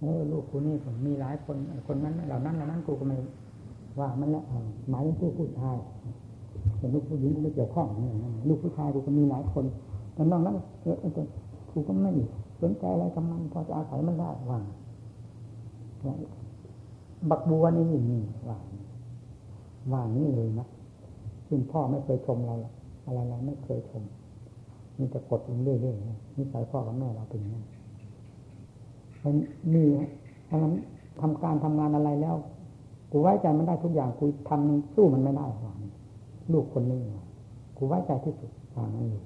เออลูกกูนี่ผมมีหลายคนคนนั้นเหล่านั้นเหล่านั้นกูก็ไม่ว่ามันละหมายถึงผู้ผู้ชายแต่ลูกผู้หญิงกูไม่เกี่ยวข้องเลูกผู้ชายกูก็มีหลายคนแต่นอกนั้นเออกูก็ไม่สนใจอะไรกับมันพอจะอาศัยมันได้ว่าบักบัวนี่นี่ว่าว่านี้เลยนะซึ่งพ่อไม่เคยชมเราอะไรเราไม่เคยชมมีแต่กดลงเรื่อยๆนิสัยพ่อกับแม่เราเป็นอย่างนั้ มันมีถ้านั้นทำการทำงานอะไรแล้ว กูไว้ใจมันได้ทุกอย่างกูทำสู้มันไม่ได้หวังลูกคนนี้กูไว้ใจที่สุดทางนั้นอยู่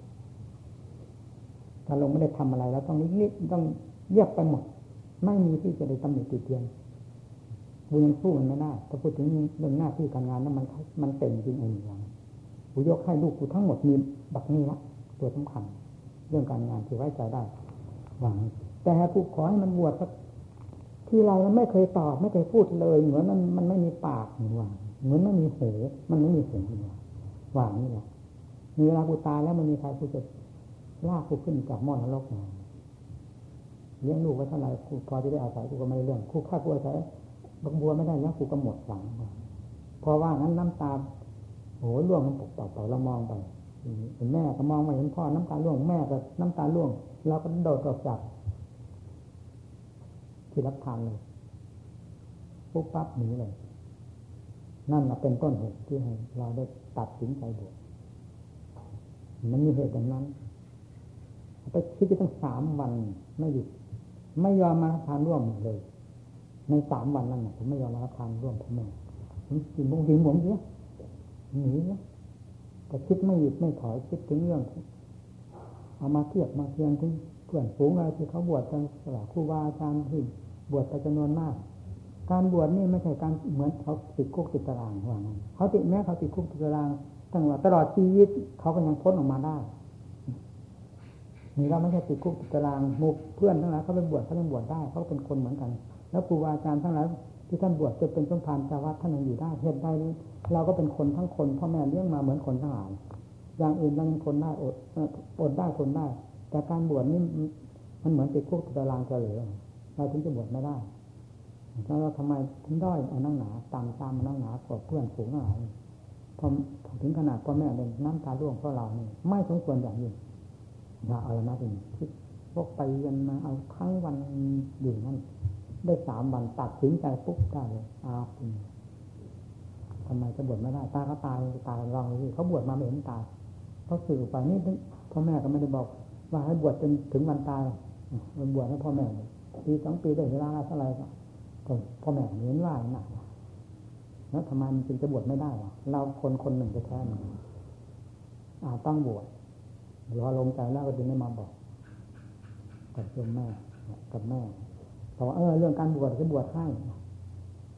ถ้าลงไม่ได้ทำอะไรแล้วต้องนิดต้องเยียบไปหมด ไม่มีที่จะได้ตำหนิติเตียนกูยังสู้มันไม่ได้ถ้าพูดถึงเรื่องหน้าที่การงานนั้นมันมันเต็มจริงเองอย่างกูยกให้ลูกกูทั้งหมดมีบักนี้ละตัวสำคัญ เรื่องการงานที่ไว้ใจได้หวัง แต่กูขอให้มันบวชสักที่เราไม่เคยตอบไม่เคยพูดเลยเหมือนมันมันไม่มีปากเหมือนว่าเหมือนไม่มีหูมันไม่มีหูเหมือนว่าว่านี่แหละมีเวลากูตายแล้วมันมีใครกูจะลากกูขึ้นจากหม้อนรกมาเลี้ยงลูกไว้เท่าไหร่กูพอจะได้อาศัยกูก็ไม่ได้เรื่องกูฆ่ากูอาศัยบักบัวไม่ได้แล้วกูก็หมดหวังพอว่างั้นน้ำตาโหล่วงมันปกเป่าเรามองไปเห็นแม่ก็มองมาเห็นพ่อน้ำตาล่วงแม่ก็น้ำตาล่วงเราก็โดดออกจาก ที่รับทานเลยปุ๊บปั๊บหนีเลย นั่นเป็นต้นเหตุที่ให้เราได้ตัดสินใจบวชมันมีเหตุอย่างนั้นไปคิดไปตั้งสามวันไม่หยุดไม่ยอมมาทานร่วมเลย ในสามวันนั้นผมไม่ยอมมาทานร่วมพ่อแม่ผมกินบงกินผมเยอะหนีนะแต่คิดไม่หยุดไม่ถอยคิดถึงเรื่องเอามาเทียบมาเทียงถึงเพื่อนฝูงอะไรที่เขาบวชกันสละครูบาอาจารย์ที่ บวชไปจำนวนมาก การบวชนี่ไม่ใช่การเหมือนเขาติดคุกติดตารางว่างั้นเขาติดแม้เขาติดคุกติดตารางตั้งว่าตลอดชีวิตเขาก็ยังพ้นออกมาได้นี่เราไม่ใช่ติดคุกติดตารางมุกเพื่อนทั้งหลายเขาเป็นบวชเขาเป็นบวชได้เขาเป็นคนเหมือนกัน แล้วครูบาอาจารย์ทั้งหลายที่ท่านบวชจะเป็นสมภารจาวัดท่านยังอยู่ได้เหตุใดเราก็เป็นคนทั้งคนพ่อแม่เลี้ยงมาเหมือนคนทั้งหลายอย่างอื่นเรายังคนได้อดอดได้ทนได้ แต่การบวชนี่มันเหมือนติดคุกติดตารางจะเหลือ เราถึงจะบวชไม่ได้แล้วเราทำไมถึงด้อยเอานั่งหนาตามตามนั่งหนากว่าเพื่อนฝูงอะไรพอถึงขนาดพ่อแม่เล่นน้ำตาร่วงเพราะเรานี่ไม่สมควรอย่างยิ่งอย่าเอาละนะเป็นคิดพวกไปกันมาเอาทั้งวันอยู่นั่นได้สามวันตัดสินใจปุ๊บได้เลยอาคุณทำไมจะบวชไม่ได้ตาเขาตายตายลองดูเขาบวชมาไม่เห็นตายเขาสื่อไปนี่พ่อแม่ก็ไม่ได้บอก ว่าให้บวชจนถึงวันตายมันบวชให้พ่อแม่ ปีสองปีได้เวลาเท่าไรก็พ่อแม่เห็นว่าหนักแล้วทำไมมันจึงจะบวชไม่ได้วะเราคนคนหนึ่งจะแท้มันอาต้องบวชรอลงใจแล้วก็จึงได้มาบอกกับโยมแม่กับแม่บอกว่าเออเรื่องการบวชจะบวชให้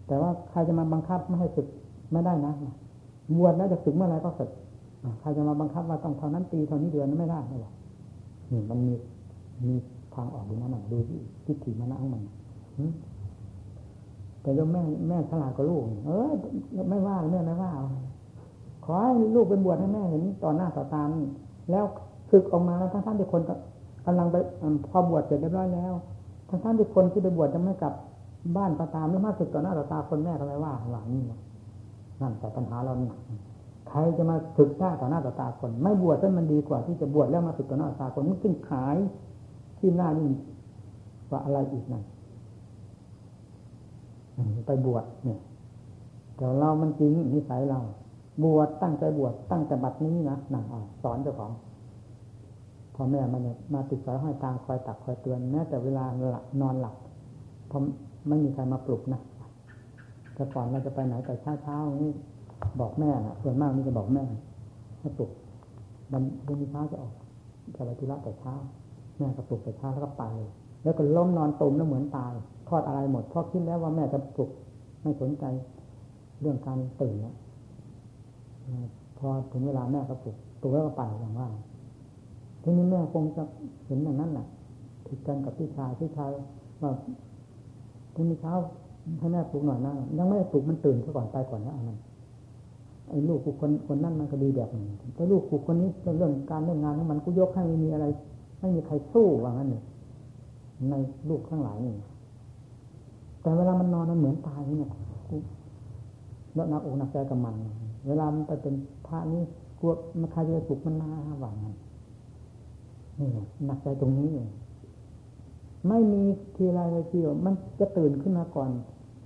แต่ว่าใครจะมาบังคับไม่ให้ศึกไม่ได้นะบวชแล้วจะศึกเมื่อไรก็ศึกใครจะมาบังคับว่าต้องเท่านั้นปีเท่านี้เดือนไม่ได้ไม่หรอกนี่มันมีมี ทางออกดูนั่นดูที่ทิฏฐิมันนั่งมันแต่โยมแม่แม่ฉลาดกว่าลูก เออไม่ว่าแม่ไม่ว่าขอให้ลูกเป็นบวชให้แม่เห็นต่อหน้าต่อตาแล้วศึกออกมาแล้วทั้งท่านที่คนกำลังไปพอบวชเสร็จเรียบร้อยแล้วทั้งท่านที่คนที่ไปบวชจะไม่กลับบ้านประตามไม่มาศึกต่อหน้าต่อตาคนแม่ก็ไมว่าหลังนี่นั่นแต่ปัญหาเราหนักใครจะมาศึกได้ต่อหน้าต่อตาคน ไม่บวชนั้นมันดีกว่าที่จะบวชแล้วมาศึกต่อหน้าต่อตาคนมันขึ้นขาย ที่หน้านี่ว่าอะไรอีกนั่นไปบวชเนี่ยแต่เรามันจริงนิสัยเรา บวชตั้งใจบวชตั้งแต่บัดนี้นะหนังสอนเจ้าของพ่อแม่มันมาติดสายห้อยตามคอยตักคอยเตือนแม้แต่เวลาหลับนอนหลับเพราะไม่มีใครมาปลุกนะแต่ก่อนเราจะไปไหนแต่เช้าเช้านี่บอกแม่นะส่วนมากนี่จะบอกแม่ให้ปลุกวันพรุ่งนี้เช้าจะออกจะไปธุระแต่เช้า แม่ก็ปลุกแต่เช้าแล้วก็ไป แล้วก็ล้มนอนตุ่มแล้วเหมือนตายทอดอะไรหมดเพราะคิดแล้วว่าแม่จะปลุกไม่สนใจเรื่องการตื่นแล้วพอถึงเวลาแม่ก็ปลุกปลุกแล้วก็ไปอย่างว่าทีนี้แม่คงจะเห็นอย่างนั้นแหละผิดกันกับพี่ชายพี่ชายว่าพรุ่งนี้เช้าให้แม่ปลุกหน่อยนะยังไม่ปลุกมันตื่นซะก่อนไปก่อนนะอันนั้นไอ้ลูกกูคนคนนั้นมันก็ดีแบบนี้แต่ลูกกูคนนี้เรื่องการเรื่องงานของมันกูยกให้ไม่มีอะไร ไม่มีใครสู้ว่างั้นเลยในลูกข้างหลายนี่แต่เวลามันนอนมันเหมือนตายเนี่ยแล้วนักอกนักใจกับมัน เวลามันไปเป็นพระนี่กลัวมันใครจะปลุกมันมาหวังนนี่หนักใจตรงนี้เองไม่มีทีไรเลยทีเดียวมันจะตื่นขึ้นมาก่อน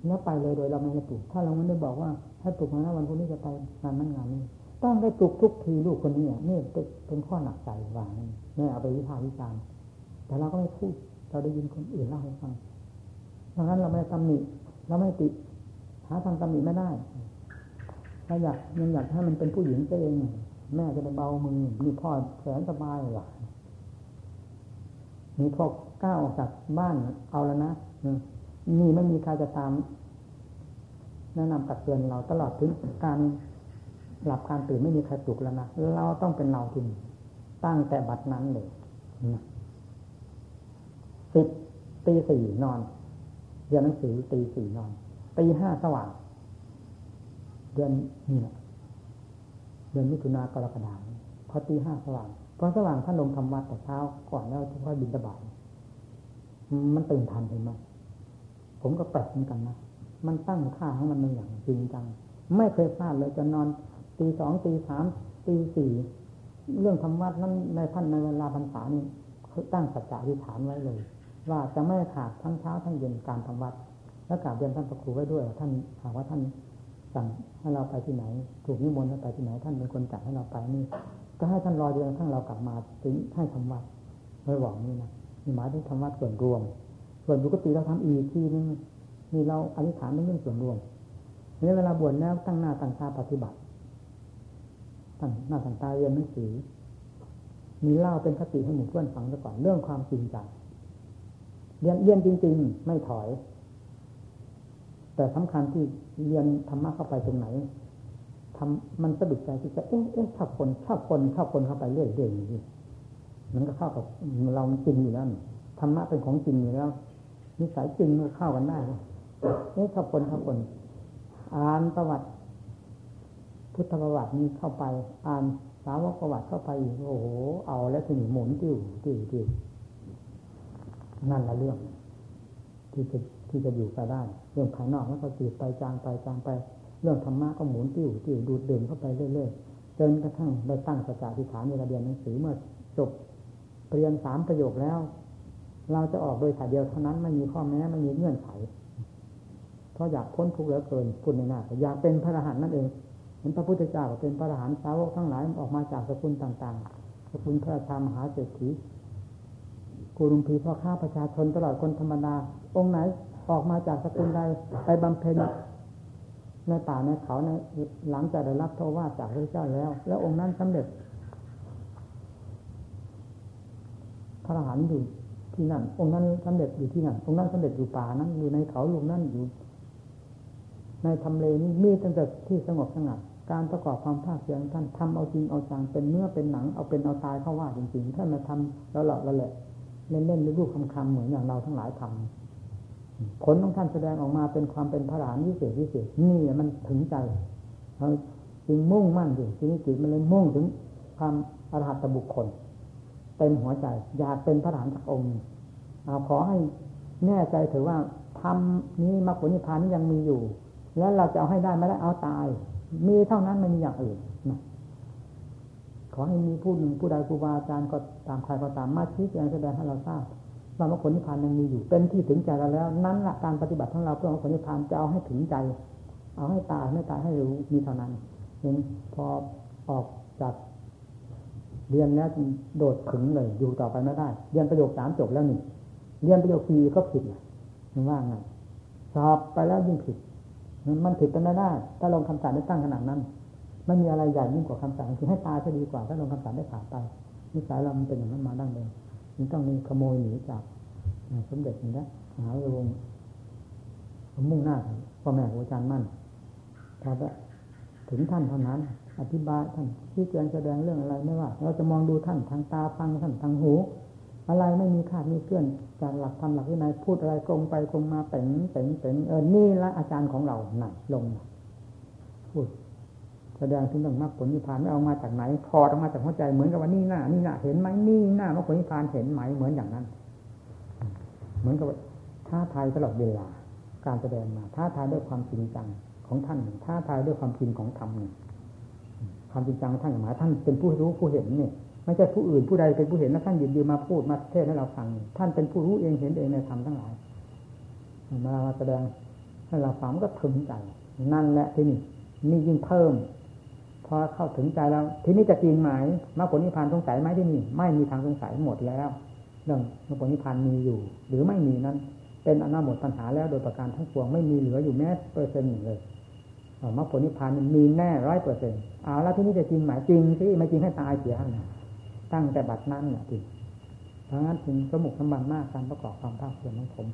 แล้วไปเลยโดยเราไม่ได้ปลุก ถ้าเราไม่ได้บอกว่าให้ปลุกมาแล้ววันพรุ่งนี้จะไปงานนั้นงานนี้ต้องได้ปลุกทุกทีลูกคนนี้นี่เป็นข้อหนักใจว่านี่ เอาไปวิพากษ์วิจารณ์แต่เราก็ไม่พูด เราได้ยินคนอื่นเล่าให้ฟังดังนั้นเราไม่ตำหนิเราไม่ติหาทางตำหนิไม่ได้ถ้าอยากยังอยากให้มันเป็นผู้หญิงเองแม่จะได้เบามือมีพ่อแสนสบายหรอมีพ่อก้าวออกจากบ้านเอาแล้วนะนี่ไม่มีใครจะตามแนะนำตักเตือนเราตลอดถึงการหลับการตื่นไม่มีใครปลุกแล้วนะเราต้องเป็นเราจริง ตั้งแต่บัดนั้นเลยสิบตีสี่นอนเรียนหนังสือตีสี่นอนตีห้าสว่าง เดือนนี่แหละเดือนมิถุนากรกฎาคมพอตีห้าสว่างพอสว่างท่านลงทำวัดแต่เช้าก่อนแล้วค่อยบินตบายมันตื่นทันเห็นไหมผมก็แปลกเหมือนกันนะมันตั้งค่าของมันในอย่างจริงจัง ไม่เคยพลาดเลยจะนอนตีสองตีสามตีสี่ เรื่องธรรมะนั้นในท่านในเวลาพรรษานี่เขาตั้งสัจจะวิฐานไว้เลย ว่าจะไม่ขาดทั้งเช้าทั้งเย็นการทำวัดและกราบเรียนท่านพระครูไว้ด้วยท่านหากว่าท่านสั่งให้เราไปที่ไหน ถูกนิมนต์ให้ไปที่ไหน ท่านเป็นคนจัดให้เราไปนี่ ก็ให้ท่านรอเดือนทั้งเรากลับมาถึงให้ทำวัดไม่หวังนี่นะมีหมายถึงทำวัดส่วนรวม ส่วนปกติเราทำอีกทีนึงนี่เราอธิษฐานเรื่องส่วนรวมนี่เวลาบวชแล้วตั้งหน้าตั้งตาปฏิบัติ ตั้งหน้าตั้งตาเรียนหนังสือมีเล่าเป็นคติให้หมู่เพื่อนฟังซะก่อนเรื่องความจริงจังเรียนเรียนจริง ๆ ไม่ถอย แต่สำคัญที่เรียนธรรมะเข้าไปตรงไหนทำมันสะดุดใจที่จะเอ๊ะเอ๊ะชอบคนชอบคนชอบคนเข้าไปเรื่อยๆอย่างนี้มันก็เข้ากับเราจริงอยู่แล้วธรรมะเป็นของจริงอยู่แล้วนิสัยจริงมันเข้ากันได้เอ๊ะชอบคนชอบคน อ่านประวัติ พุทธประวัตินี้เข้าไป อ่านสาวกประวัติเข้าไปอีกโอ้โห เอาแล้วถึงหมุนติ้วติ้วติ้วนั่นละเรื่อง ที่จะที่จะอยู่ไปได้ เรื่องภายนอกแล้วก็จืดไปจางไปจางไป เรื่องธรรมะก็หมุนติ้วติ้วดูดเด่นเข้าไปเรื่อยๆจนกระทั่งได้ตั้งสัจจะทิฏฐานเวลาเรียนหนังสือเมื่อจบเรียนสามประโยคแล้ว เราจะออกโดยถ่ายเดียวเท่านั้นไม่มีข้อแม้ไม่มีเงื่อนไขเพราะอยากพ้นทุกข์เหลือเกินพูดในหน้าอยากเป็นพระอรหันต์นั่นเอง เห็นพระพุทธเจ้าเป็นพระอรหันต์สาวกทั้งหลายออกมาจากสกุลต่างๆ สกุลพระชามหาเศรษฐีกุรุมพีพ่อข้าประชาชนตลอดคนธรรมดา องค์ไหนออกมาจากสกุลใดไปบำเพ็ญในป่าในเขาในหลังจากได้รับโทวาจากพระเจ้าแล้ว แล้วองค์นั้นสำเร็จ พระอรหันต์อยู่ที่นั่น องค์นั้นสำเร็จอยู่ที่นั่น องค์นั้นสำเร็จอยู่ป่านั้น อยู่ในเขาลุมนั่นอยู่ ในทำเลนี้มีตั้งแต่ที่สงบสงัด การประกอบความภาคเพียงท่านทำเอาจริงเอาจังเป็นเนื้อเป็นหนังเอาเป็นเอาตายเข้าว่าจริงๆท่านมาทำแล้วหลอแล้วแหละเล่นเล่นรูปคำๆเหมือนอย่างเราทั้งหลายทำผลของท่านแสดงออกมาเป็นความเป็นพระหลานวิเศษวิเศษนี่มันถึงใจเราจึงมุ่งมั่นอยู่ที่นี้จิตมันเลยมุ่งถึงความอรหัตบุคคลเต็มหัวใจ อยากเป็นพระหลานสักองค์ขอให้แน่ใจถือว่าทำนี้มรรคผลนิพพานนี้ยังมีอยู่ แล้วเราจะเอาให้ได้ไม่ได้เอาตาย มีเท่านั้นไม่มีอย่างอื่นนะขอให้มีผู้หนึ่งผู้ใดครูบาอาจารย์ก็ตามใครก็ตามมาชี้แจงแสดงให้เราทราบว่ามรรคผลนิพพานยังมีอยู่ เป็นที่ถึงใจเราแล้ว นั้นละการปฏิบัติของเราเพื่อมรรคผลนิพพานจะเอาให้ถึงใจ เอาให้ตายไม่ตายให้รู้มีเท่านั้นเห็นพอออกจากเรียนแล้วโดดถึงเลยอยู่ต่อไปไม่ได้ เรียนประโยคสามจบแล้วนี่เรียนประโยคสี่ก็ผิดนะมันว่าไงสอบไปแล้วยิ่งผิด มันผิดกันไม่ได้ ถ้าลงคำสั่งได้ตั้งขนาดนั้น ไม่มีอะไรใหญ่ยิ่งกว่าคำสั่งคือให้ตายจะดีกว่า ถ้าลงคำสั่งได้ผ่านไปนิสัยเรามันเป็นอย่างนั้นมาดั้งเดิมมันต้องมีขโมยหนีจากสมเด็จนี่นะหาวงมุ่งหน้าพ่อแม่ครูอาจารย์มั่นพอถึงท่านเท่านั้น อธิบายท่านที่เจงแสดงเรื่องอะไรไม่ว่า เราจะมองดูท่านทางตาฟังท่านทางหู อะไรไม่มีคาดมีเคลื่อนจากหลักธรรมหลักวินัยพูดอะไรตรงไปตรงมาเป่งเป่งเป่งเออนี่ละอาจารย์ของเราหนักลงพูดแสดงถึงเรื่องมรรคผลนิพพานไม่เอามาจากไหนถอดออกมาจากหัวใจเหมือนกับว่านี่หน้านี่หน้าเห็นไหมนี่หน้ามรรคผลนิพพานเห็นไหมเหมือนอย่างนั้น เหมือนกับท้าทายตลอดเวลา การแสดงมาท้าทายด้วยความจริงจังของท่านท้าทายด้วยความจริงของธรรมหนึ่งความจริงจังของท่านหมายท่านเป็นผู้รู้ผู้เห็นเนี่ย ไม่ใช่ผู้อื่นผู้ใดเป็นผู้เห็นแล้วท่านยืนยืนมาพูดมาเทศให้เราฟัง ท่านเป็นผู้รู้เองเห็นเองในธรรมทั้งหลายมาแสดงให้เราฟังก็ถึงใจ นั่นแหละที่นี่นี่ยิ่งเพิ่มพอเข้าถึงใจแล้ว ทีนี้จะจริงไหมมรรคผลนิพพานสงสัยไหมที่นี่ ไม่มีทางสงสัยหมดแล้วเรื่องมรรคผลนิพพานมีอยู่ หรือไม่มีนั้น เป็นอนาหมดปัญหาแล้วโดยประการทั้งปวงไม่มีเหลืออยู่แม้เปอร์เซ็นต์หนึ่งเลยมรรคผลนิพพานมีแน่ร้อยเปอร์เซ็นต์เอาแล้วที่นี้จะจริงไหมจริงที่ไม่จริงให้ตายเสียนะ ตั้งแต่บัดนั้นเนี่ยจริงเพราะงั้นถึงสมุกสมบันมากการประกอบความภาคเพียรของผม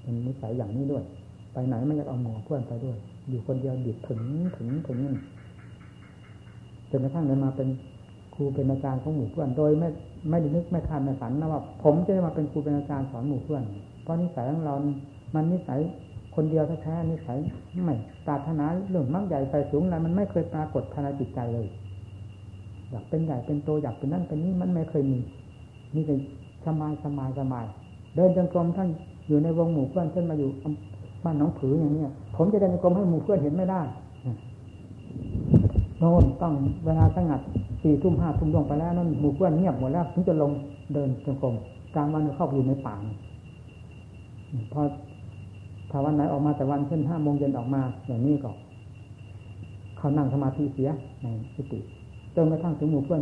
เป็นนิสัยอย่างนี้ด้วย ไปไหนไม่อยากเอาหมอเพื่อนไปด้วย อยู่คนเดียวดิดถึงถึงถึงนี่จนกระทั่งเลยมาเป็นครูเป็นอาจารย์ของหมู่เพื่อนโดยไม่ไม่ได้นึกไม่คาดไม่ฝันนะว่า ผมจะได้มาเป็นครูเป็นอาจารย์สอนหมู่เพื่อน เพราะนิสัยของเรา มันนิสัยคนเดียวแท้ๆนิสัยไม่ตาถนาเรื่องมั่งใหญ่ไปสูงอะไรมันไม่เคยปรากฏภายในจิตใจเลย อยากเป็นใหญ่เป็นโตอยากเป็นนั่นเป็นนี้มันไม่เคยมีนี่เป็นสบายสบายสบาย เดินจงกรมท่านอยู่ในวงหมู่เพื่อนเช่นมาอยู่บ้านน้องผืออย่างเนี้ยผมจะเดินจงกรมให้หมู่เพื่อนเห็นไม่ได้โน่นต้องเวลาสงัดสี่ทุ่มห้าทุ่มลงไปแล้วนั่นหมู่เพื่อนเงียบหมดแล้วถึงจะลงเดินจงกรมกลางวันเข้าไปอยู่ในป่าพอถ้าวันไหนออกมาแต่วันเช่นห้าโมงเย็นออกมาอย่างนี้ก็เขานั่งสมาธิเสียในสติ จนกระทั่งถึงหมู่เพื่อน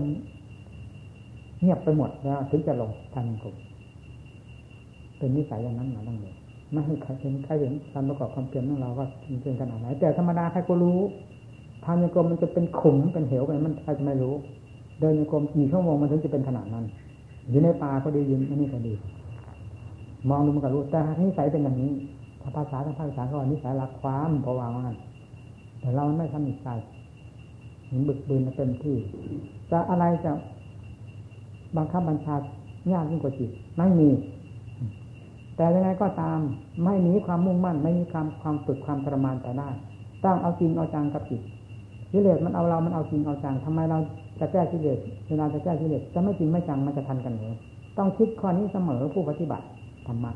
เงียบไปหมดแล้วถึงจะลงทันกบเป็นนิสัยอย่างนั้นมาตั้งเลยไม่ให้ใครเห็นใครเห็นการประกอบความเพียรของเราว่าเป็นขนาดไหนแต่ธรรมดาใครก็รู้ทางโยกรมมันจะเป็นขุมเป็นเหวไปมันใครจะไม่รู้ เดินโยกรมกี่ชั่วโมงมันถึงจะเป็นขนาดนั้นอยู่ในป่าก็ดียืนอันนี้ก็ดี มองดูมันก็รู้แต่นิสัยเป็นอย่างนี้ถ้าภาษาทางภาษาก็นิสัยรักความเพราะว่ามันแต่เราไม่ทำนิสัย ห็นบึกบืนเต็มที่ จะอะไรจะบังคับบัญชายากยิ่งกว่าจิตไม่มี แต่ยังไงก็ตาม ไม่มีความมุ่งมั่น ไม่มีความความฝึกความทรมานแต่ได้ตั้งเอาจริงเอาจังกับจิตกิเลสมันเอาเรา มันเอาจริงเอาจังทำไมเราจะแก้กิเลสเวลาจะแก้กิเลสจะไม่จริงไม่จังมันจะทันกันหรือต้องคิดข้อนี้เสมอผู้ปฏิบัติธรรมะ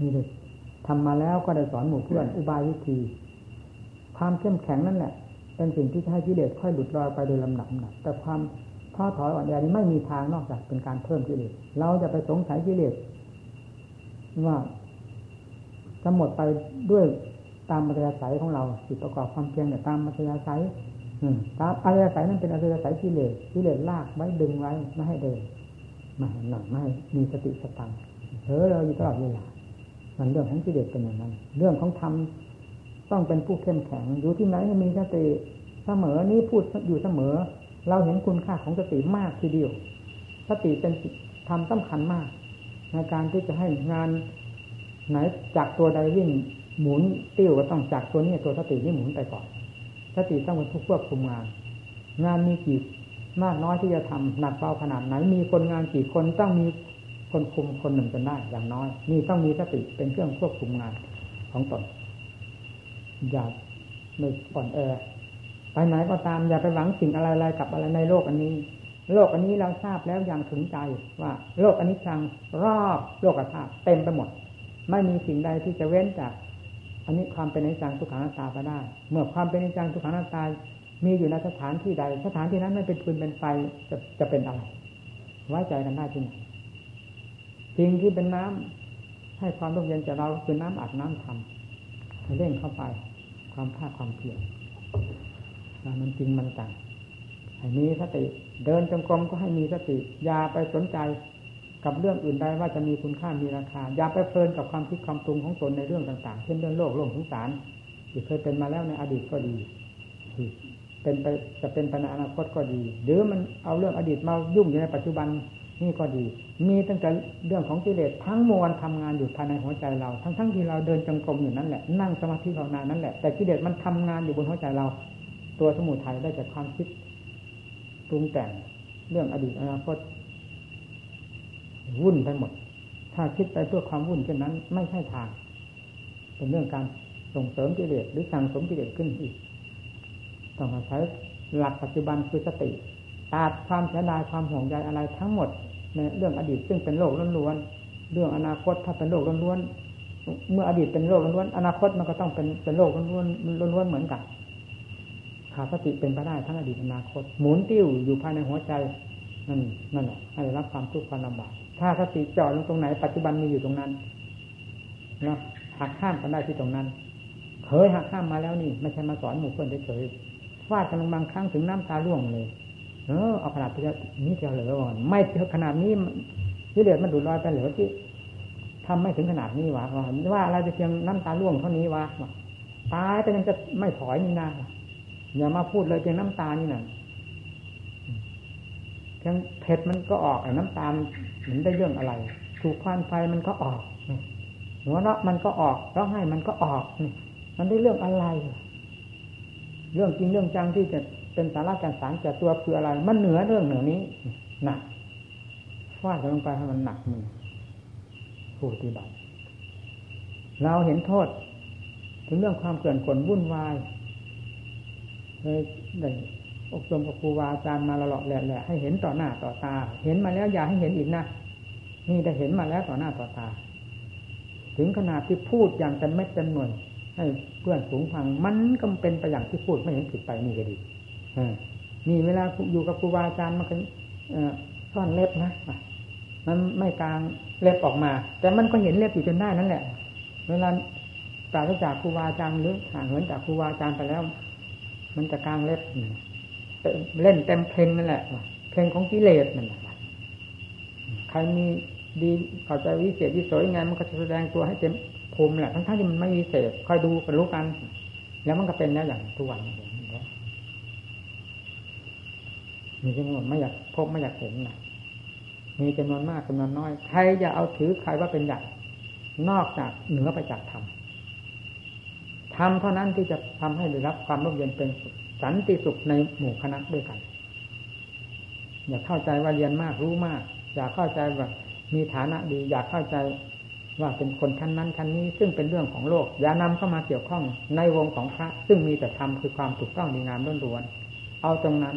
นี่เลยทำมาแล้วก็ได้สอนหมู่เพื่อนอุบายวิธี ความเข้มแข็งนั่นแหละ เป็นสิ่งที่ให้กิเลสค่อยหลุดลอยไปโดยลำดับหนักแต่ความท้อถอยอ่อนแอนี้ไม่มีทางนอกจากเป็นการเพิ่มกิเลสเราจะไปสงสัยกิเลสว่าจะหมดไปด้วยตามมัธยาศัยของเราจิตประกอบความเพียรแต่ตามมัธยาศัยตามอัธยาศัยนั้นเป็นอัธยาศัยกิเลสกิเลสลากไว้ดึงไว้ไม่ให้เดินม่ให้หนักไม่ให้มีสติสตังเธอเราอยู่ตลอดเวลามันเรื่องของกิเลสเป็นอย่างนั้น เรื่องของธรรม ต้องเป็นผู้เข้มแข็ง อยู่ที่ไหนมีสติเสมอนี้พูดอยู่เสมอ เราเห็นคุณค่าของสติมากทีเดียว สติเป็นธรรมสาคัญมาก ในการที่จะให้งานไหนจากตัวใดวิ่งหมุนติ้วก็ต้องจากตัวนี้ตัวสตินี่หมุนไปก่อน สติต้องเป็นผู้ควบคุมงาน งานมีกี่มากน้อยที่จะทำหนักเบาขนาดไหน มีคนงานกี่คนต้องมีคนคุมคนหนึ่งจนได้อย่างน้อย นี่ต้องมีสติเป็นเครื่องควบคุมงานของตน อย่าไม่อ่อนแอไปไหนก็ตามอย่าไปหวังสิ่งอะไรๆกับอะไรในโลกอันนี้ โลกอันนี้เราทราบแล้วอย่างถึงใจว่า โลกอันนี้ชังรอบโลกธาตุเต็มไปหมด ไม่มีสิ่งใดที่จะเว้นจาก อันนี้ความเป็นในจังทุกขังตาไปได้ เมื่อความเป็นในจังทุกขังตา มีอยู่ในสถานที่ใด สถานที่นั้นไม่เป็นปืนเป็นไฟจะจะเป็นอะไรไว้ใจกันได้ที่ไหนสิ่งที่เป็นน้ำให้ความร่มเย็นจากเราคือน้ำอัดน้ำทำ เร่งเข้าไป ความภาคความเพียรมันจริงมันจังให้มีสติ เดินจงกรมก็ให้มีสติอย่าไปสนใจกับเรื่องอื่นใดว่าจะมีคุณค่ามีราคา อย่าไปเพลินกับความคิดความปรุงของตนในเรื่องต่างๆ เช่นเรื่องโลกโลกสงสารที่เคยเป็นมาแล้วในอดีตก็ดีเป็นไปจะเป็นไปในอนาคตก็ดี หรือมันเอาเรื่องอดีตมายุ่งอยู่ในปัจจุบัน นี่ก็ดี มีตั้งแต่เรื่องของกิเลสทั้งมวลทำงานอยู่ภายในหัวใจเรา ทั้งๆทที่เราเดินจงกรมอยู่นั่นแหละ นั่งสมาธิภาวนานั่นแหละ แต่กิเลสมันทำงานอยู่บนหัวใจเรา ตัวสมุทัยได้จากความคิดปรุงแต่งเรื่องอดีตอนาคตวุ่นไปหมด ถ้าคิดไปเพื่อความวุ่นเช่นนั้น ไม่ใช่ทาง เป็นเรื่องการส่งเสริมกิเลสหรือสั่งสมกิเลสขึ้นอีกต้องอาศัยหลักปัจจุบันคือสติตัดความเสียดายความห่วงใยอะไรทั้งหมด ในเรื่องอดีตซึ่งเป็นโลกล้วนๆเรื่องอนาคตถ้าเป็นโลกล้วนๆเมื่ออดีตเป็นโลกล้วนๆอนาคตมันก็ต้องเป็นเป็นโลกล้วนๆล้วนๆเหมือนกันขาดสติเป็นไปได้ทั้งอดีตอนาคต หมุนติ้วอยู่ภายในหัวใจนั่นนั่นแหละให้รับความทุกข์ความลำบากถ้าสติจอดลงตรงไหน ปัจจุบันมีอยู่ตรงนั้นนะหักข้ามกันได้ที่ตรงนั้นเคยหักข้ามมาแล้วนี่ไม่ใช่มาสอนหมู่เพื่อนเฉยๆฟาดกันบางครั้งถึงน้ำตาร่วงเลย เออเอาขนาดนี้เดียวเหลือก่อนไม่ขนาดนี้ที่เหลือมันดูดลอยไปเหลือที่ทำไม่ถึงขนาดนี้วะว่าอะไรจะเพียงน้ำตาร่วงเท่านี้วะตายแต่ยังจะไม่ถอยนี่นะอย่ามาพูดเลยเพียงน้ำตานี่นะเพียงเผ็ดมันก็ออกไอ้น้ำตาเหมือนได้เรื่องอะไรถูกควันไฟมันก็ออกหัวเราะมันก็ออกร้องไห้มันก็ออกนี่มันได้เรื่องอะไร เรื่องจริงเรื่องจังที่จะ เป็นสาระการสารแก่ตัวคืออะไร มันเหนือเรื่องเหนือนี้หนักฟาดลงไปให้มันหนักมือผู้ปฏิบัติเราเห็นโทษ ถึงเรื่องความเกลื่อนกลวุ่นวายเลยได้อบรมกับครูบาอาจารย์มาละหล่อแหละให้เห็นต่อหน้าต่อตา เห็นมาแล้วอย่าให้เห็นอีกนะนี่ได้เห็นมาแล้วต่อหน้าต่อตา ถึงขนาดที่พูดอย่างเต็มเม็ดเต็มหน่วยให้เพื่อนสูงฟังมันก็เป็นไปอย่างที่พูดไม่เห็นผิดไปนี่ก็ดี นี่เวลาอยู่กับครูบาอาจารย์มันก็ซ่อนเล็บนะมันไม่กลางเล็บออกมา แต่มันก็เห็นเล็บอยู่จนได้นั่นแหละ เวลาปราศจากครูบาอาจารย์หรือห่างเหินจากครูบาอาจารย์ไปแล้ว มันจะกลางเล็บเล่นเต็มเพลงนั่นแหละเพลงของกิเลสนั่นแหละใครมีดีเข้าใจวิเศษวิโสยังไงมันก็จะแสดงตัวให้เต็มภูมิแหละทั้งๆที่มันไม่วิเศษคอยดูกันรู้กัน แล้วมันก็เป็นแล้วอย่างทุกวัน มีจำนวนไม่อยากพบไม่อยากเห็นนะมีจำนวนมากจำนวนน้อย ใครอย่าเอาถือใครว่าเป็นใหญ่นอกจากเหนือไปจากธรรมธรรมเท่านั้นที่จะทำให้ได้รับความร่มเย็นเป็นสันติสุขในหมู่คณะด้วยกัน อย่าเข้าใจว่าเรียนมากรู้มาก อย่าเข้าใจว่ามีฐานะดี อยากเข้าใจว่าเป็นคนชั้นนั้นชั้นนี้ ซึ่งเป็นเรื่องของโลก อย่านำเข้ามาเกี่ยวข้องในวงของพระ ซึ่งมีแต่ธรรมคือความถูกต้องดีงามล้วนๆเอาตรงนั้น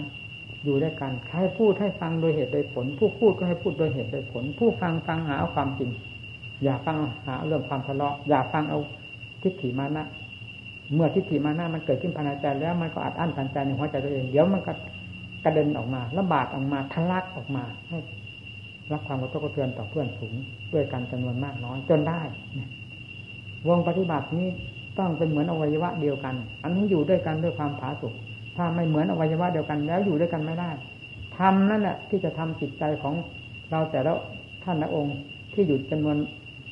อยู่ด้วยกันใครพูดให้ฟังโดยเหตุโดยผล ผู้พูดก็ให้พูดโดยเหตุโดยผล ผู้ฟังฟังหาเอาความจริง อย่าฟังหาเรื่องความทะเลาะ อย่าฟังเอาทิฏฐิมานะเมื่อทิฏฐิมานะมันเกิดขึ้นภายในใจแล้วมันก็อัดอั้นตันใจในหัวใจตัวเองเดี๋ยวมันก็กระเด็นออกมาระบาดออกมาทะลักออกมาให้รับความกระทบกระเทือนต่อเพื่อนฝูงด้วยกันจำนวนมากน้อยจนได้วงปฏิบัตินี้ต้องเป็นเหมือนอวัยวะเดียวกัน อันนี้อยู่ด้วยกันด้วยความผาสุก ถ้าไม่เหมือนอวัยวะเดียวกัน แล้วอยู่ด้วยกันไม่ได้ทำนั่นแหละที่จะทำจิตใจของเราแต่ละท่านละองค์ที่อยู่จำนวน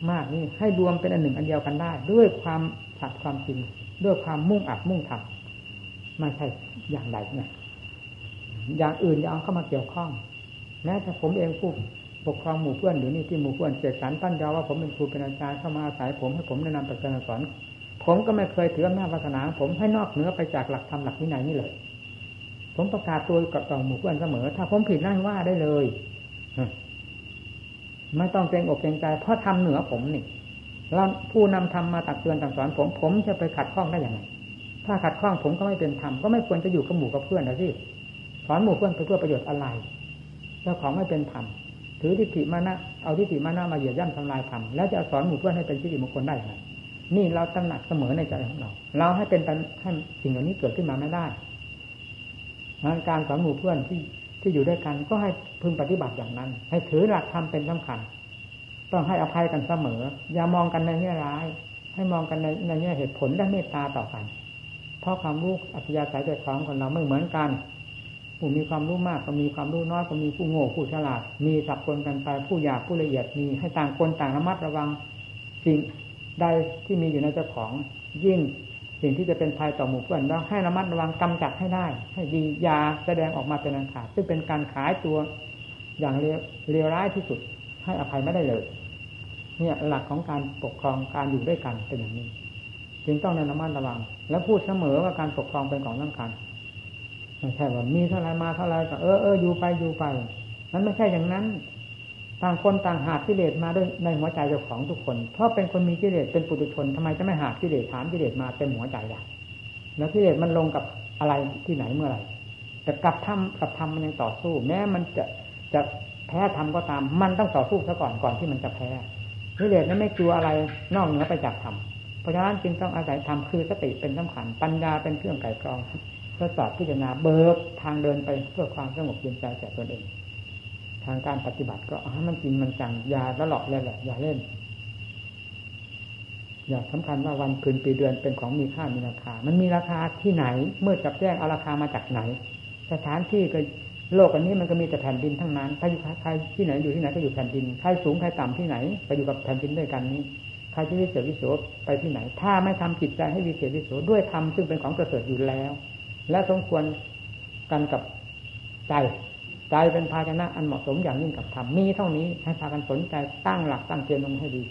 มากนี่ให้รวมเป็นอันหนึ่งอันเดียวกันได้ ด้วยความสัตย์ความจริง ด้วยความมุ่งอัดมุ่งทำไม่ใช่อย่างใดเนี่ยอย่างอื่นอย่าเอาเข้ามาเกี่ยวข้องแม้แต่ผมเองผู้ปกครองหมู่เพื่อนหรือนี่ที่หมู่เพื่อนเจสันตั้นยาว่าผมเป็นครูเป็นอาจารย์เข้ามาอาศัยผมให้ผมแนะนำประการสอน ผมก็ไม่เคยถืออำนาจวาสนา ผมให้นอกเหนือไปจากหลักธรรมหลักวินัยนี่เลย ผมประกาศตัวกับต่อหมู่เพื่อนเสมอ ถ้าผมผิดนั่นว่าได้เลยไม่ต้องเกรงอกเกรงใจ เพราะทำเหนือผมนี่เราผู้นำธรรมมาตักเตือนตักสอนผมผมจะไปขัดข้องได้อย่างไรถ้าขัดข้องผมก็ไม่เป็นธรรมก็ไม่ควรจะอยู่กับหมู่กับเพื่อนนะสิสอนหมู่เพื่อนไปเพื่อประโยชน์อะไรเจ้าของไม่เป็นธรรมถือทิฏฐิมานะเอาทิฏฐิมานะมาเหยียบย่ำทำลายธรรมแล้วจะสอนหมู่เพื่อนให้เป็นทิฏฐิมงคลได้อย่างไร นี่เราตระหนักเสมอในใจของเรา เราให้เป็นให้สิ่งเหล่านี้เกิดขึ้นมาไม่ได้งานการสอนหมู่เพื่อนที่ที่อยู่ด้วยกัน ก็ให้พึงปฏิบัติอย่างนั้น ให้ถือหลักธรรมเป็นสำคัญ ต้องให้อภัยกันเสมอ อย่ามองกันในแง่ร้าย ให้มองกันในในแง่เหตุผลและเมตตาต่อกัน เพราะความรู้อัธยาศัยใจของคนเราไม่เหมือนกันผู้มีความรู้มากก็มีความรู้น้อยก็มีผู้โง่ผู้ฉลาด มีสับคนกันไปผู้อยากผู้ละเอียดมีให้ต่างคนต่างระมัดระวังสิ่ง ใดที่มีอยู่ในเจ้าของยิ่งสิ่งที่จะเป็นภัยต่อหมู่เพื่อนเราให้ระมัดระวังกำจัดให้ได้ ให้ดียาแสดงออกมาเป็นอันขาดซึ่งเป็นการขายตัวอย่างเลวร้ายที่สุด ให้อภัยไม่ได้เลย เนี่ยหลักของการปกครองการอยู่ด้วยกันเป็นอย่างนี้ จึงต้องในระมัดระวัง และพูดเสมอว่าการปกครองเป็นของสำคัญไม่ใช่ว่ามีเท่าไรมาเท่าไรก็เออเอออยู่ไปอยู่ไปนั้นไม่ใช่อย่างนั้น ต่างคนต่างหากิเลสมาด้วยในหัวใจเจ้าของทุกคน เพราะเป็นคนมีกิเลสเป็นปุถุชนทำไมจะไม่หากิเลสฐานกิเลสมาเต็มหัวใจล่ะแล้วกิเลสมันลงกับอะไรที่ไหนเมื่อไหร่แต่กับธรรมกับธรรมมันยังต่อสู้ แม้มันจะจะแพ้ธรรมก็ตาม มันต้องต่อสู้ซะก่อนก่อนที่มันจะแพ้กิเลสนั้นไม่กลัวอะไรนอกเหนือไปจากธรรมเพราะฉะนั้นจึงต้องอาศัยธรรมคือสติเป็นสำคัญปัญญาเป็นเครื่องไก่กรองทดสอบพิจารณาเบิกทางเดินไปเพื่อความสงบเย็นใจแก่ตนเอง ทางการปฏิบัติก็ให้มันจริงมันจังอย่าละหลอกเลยแหละอย่าเล่น อย่าสำคัญว่าวันคืนปีเดือนเป็นของมีค่ามีราคา มันมีราคาที่ไหน เมื่อจับแจ้งเอาราคามาจากไหน สถานที่ก็โลกอันนี้มันก็มีแต่แผ่นดินทั้งนั้นใครใครที่ไหนอยู่ที่ไหนก็อยู่แผ่นดินใครสูงใครต่ำที่ไหนไปอยู่กับแผ่นดินด้วยกันนี้ใครจะวิเศษวิโสไปที่ไหน ถ้าไม่ทำจิตใจให้วิเศษวิโสด้วยธรรมซึ่งเป็นของประเสริฐอยู่แล้ว และสมควรกันกับใจ ใจเป็นภาชนะอันเหมาะสมอย่างยิ่งกับธรรมมีเท่านี้ให้พากันสนใจตั้งหลักตั้งเกณฑ์ลงให้ดี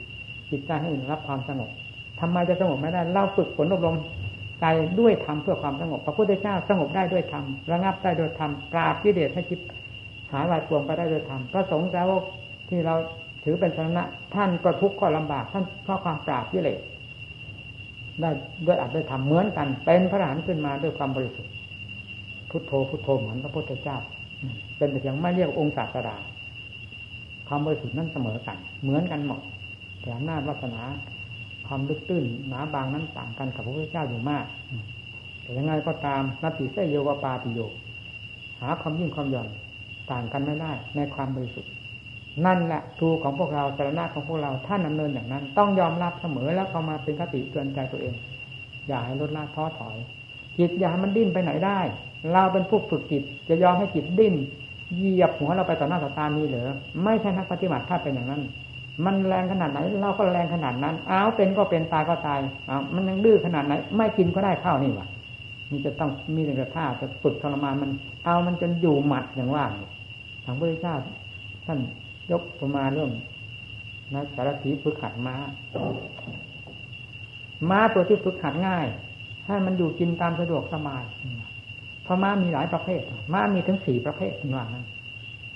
จิตใจให้รับความสงบทำไมจะสงบไม่ได้เราฝึกฝนอบรมใจด้วยธรรมเพื่อความสงบ พระพุทธเจ้าสงบได้ด้วยธรรมระงับได้ด้วยธรรมปราบกิเลสให้จิตหายวายปวงไปได้ด้วยธรรมพระสงฆ์แล้วที่เราถือเป็นชนะท่านก็ทุกข์ก็ลำบาก ท่านเพราะความปราบกิเลสได้ด้วยอัดด้วยธรรมเหมือนกัน เป็นพระอรหันต์ขึ้นมาด้วยความบริสุทธิ์พุทโธพุทโธเหมือนพระพุทธเจ้า เป็นแต่เพียงไม่เรียกองค์ศาสดาความบริสุทธิ์นั้นเสมอกัน เหมือนกันหมดแต่อำนาจวาสนาความลึกตื้นหนาบางนั้นต่างกันกับพระพุทธเจ้าอยู่มาก แต่ยังไงก็ตามนัตติเสยโยวปาติโยหาความยิ่งความหย่อนต่างกันไม่ได้ในความบริสุทธิ์นั่นแหละทูของพวกเราสารณะของพวกเราท่านดาเนินอย่างนั้น ต้องยอมรับเสมอแล้วเข้ามาเป็นคติเตือนใจตัวเอง อย่าให้ลดละท้อถอยจิตอย่าให้มันดิ้นไปไหนได้ เราเป็นผู้ฝึกจิต จะยอมให้จิตดิ้นเหยียบหัวเราไปต่อหน้าต่อตานี้เหรอไม่ใช่นักปฏิบัติถ้าเป็นอย่างนั้น มันแรงขนาดไหน เราก็แรงขนาดนั้นเอาเป็นก็เป็นตายก็ตายเอามันยังดื้อขนาดไหน ไม่กินก็ได้ข้าวนี่วะมันจะต้องมีแต่ท่าจะฝึกทรมานมัน เอามันจนอยู่หมัดอย่างว่าทางพระเจ้าท่านยกประมาณเรื่องนะสารถีฝึกขัดม้า ม้าตัวที่ฝึกขัดง่าย ให้มันอยู่กินตามสะดวกสบาย พราะม้ามีหลายประเภทม้ามีถึงสี่ประเภทว่านั้น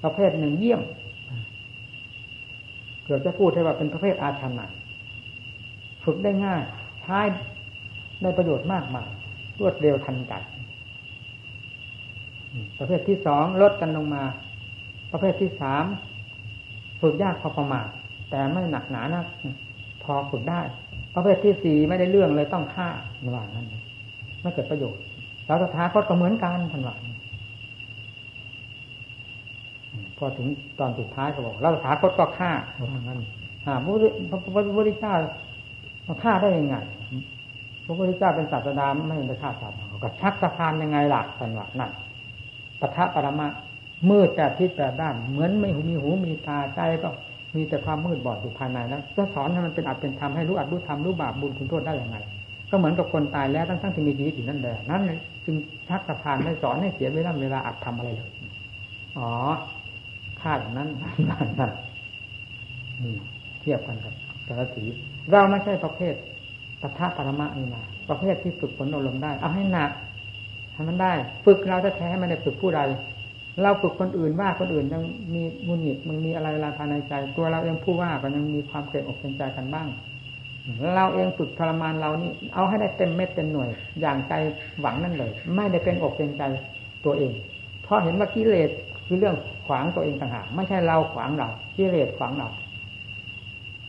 ประเภทหนึ่งเยี่ยมเกิดจะพูดให้ว่าเป็นประเภทอาชนะฝึกได้ง่ายใช้ได้ประโยชน์มากมายรวดเร็วทันใจประเภทที่สองลดกันลงมา ประเภทที่สามฝึกยากพอประมาณแต่ไม่หนักหนานักพอฝึกได้ ประเภทที่สี่ไม่ได้เรื่องเลยต้องฆ่าระหว่างนั้นไม่เกิดประโยชน์ แล้วสถาคตก็เหมือนกันทันหลังพอถึงตอนสุดท้ายเขาบอกเราสาคตก็ฆ่าว่างั้นพระพุทธเจ้าฆ่าได้ยังไงพระพุทธเจ้าเป็นศาสดาไม่ได้ฆ่าสัตว์ก็ชักสะพานยังไงหลักสันวะนั่นปะทะปรมะมืดแต่ทิศแต่ด้าน เหมือนไม่มีหูมีตาใจก็มีแต่ความมืดบอดอยู่ภายในแล้วจะสอนให้มันเป็นอัดเป็นธรรมให้รู้อัดรู้ธรรมรู้บาปบุญคุณโทษได้อย่างไรก็เหมือนกับคนตายแล้วทั้งทั้งที่มีชีวิตอยู่นั่นแหละนั่น จึงชักสะพานไม่สอนให้เสียเวลาเวลาอัดทำอะไรเลยอ๋อค่าอย่างนั้นนั่นเทียบกันกับสารสีเราไม่ใช่ประเภทปะทะปรมะนี่นะประเภทที่ฝึกฝนอบรมได้ เอาให้หนักให้มันได้ ฝึกเราจะแท้ไม่ได้ฝึกผู้ใดเราฝึกคนอื่นว่าคนอื่นยังมีมุนิดมันมีอะไรเวลาภายในใจ ตัวเราเองผู้ว่าก็ยังมีความเกรงอกเกรงใจกันบ้าง เราเองฝึกทรมานเรานี่เอาให้ได้เต็มเม็ดเต็มหน่วย อย่างใจหวังนั่นเลย ไม่ได้เป็นอกเป็นใจตัวเอง เพราะเห็นว่ากิเลสคือเรื่องขวางตัวเองต่างหากไม่ใช่เราขวางเรากิเลสขวางเรา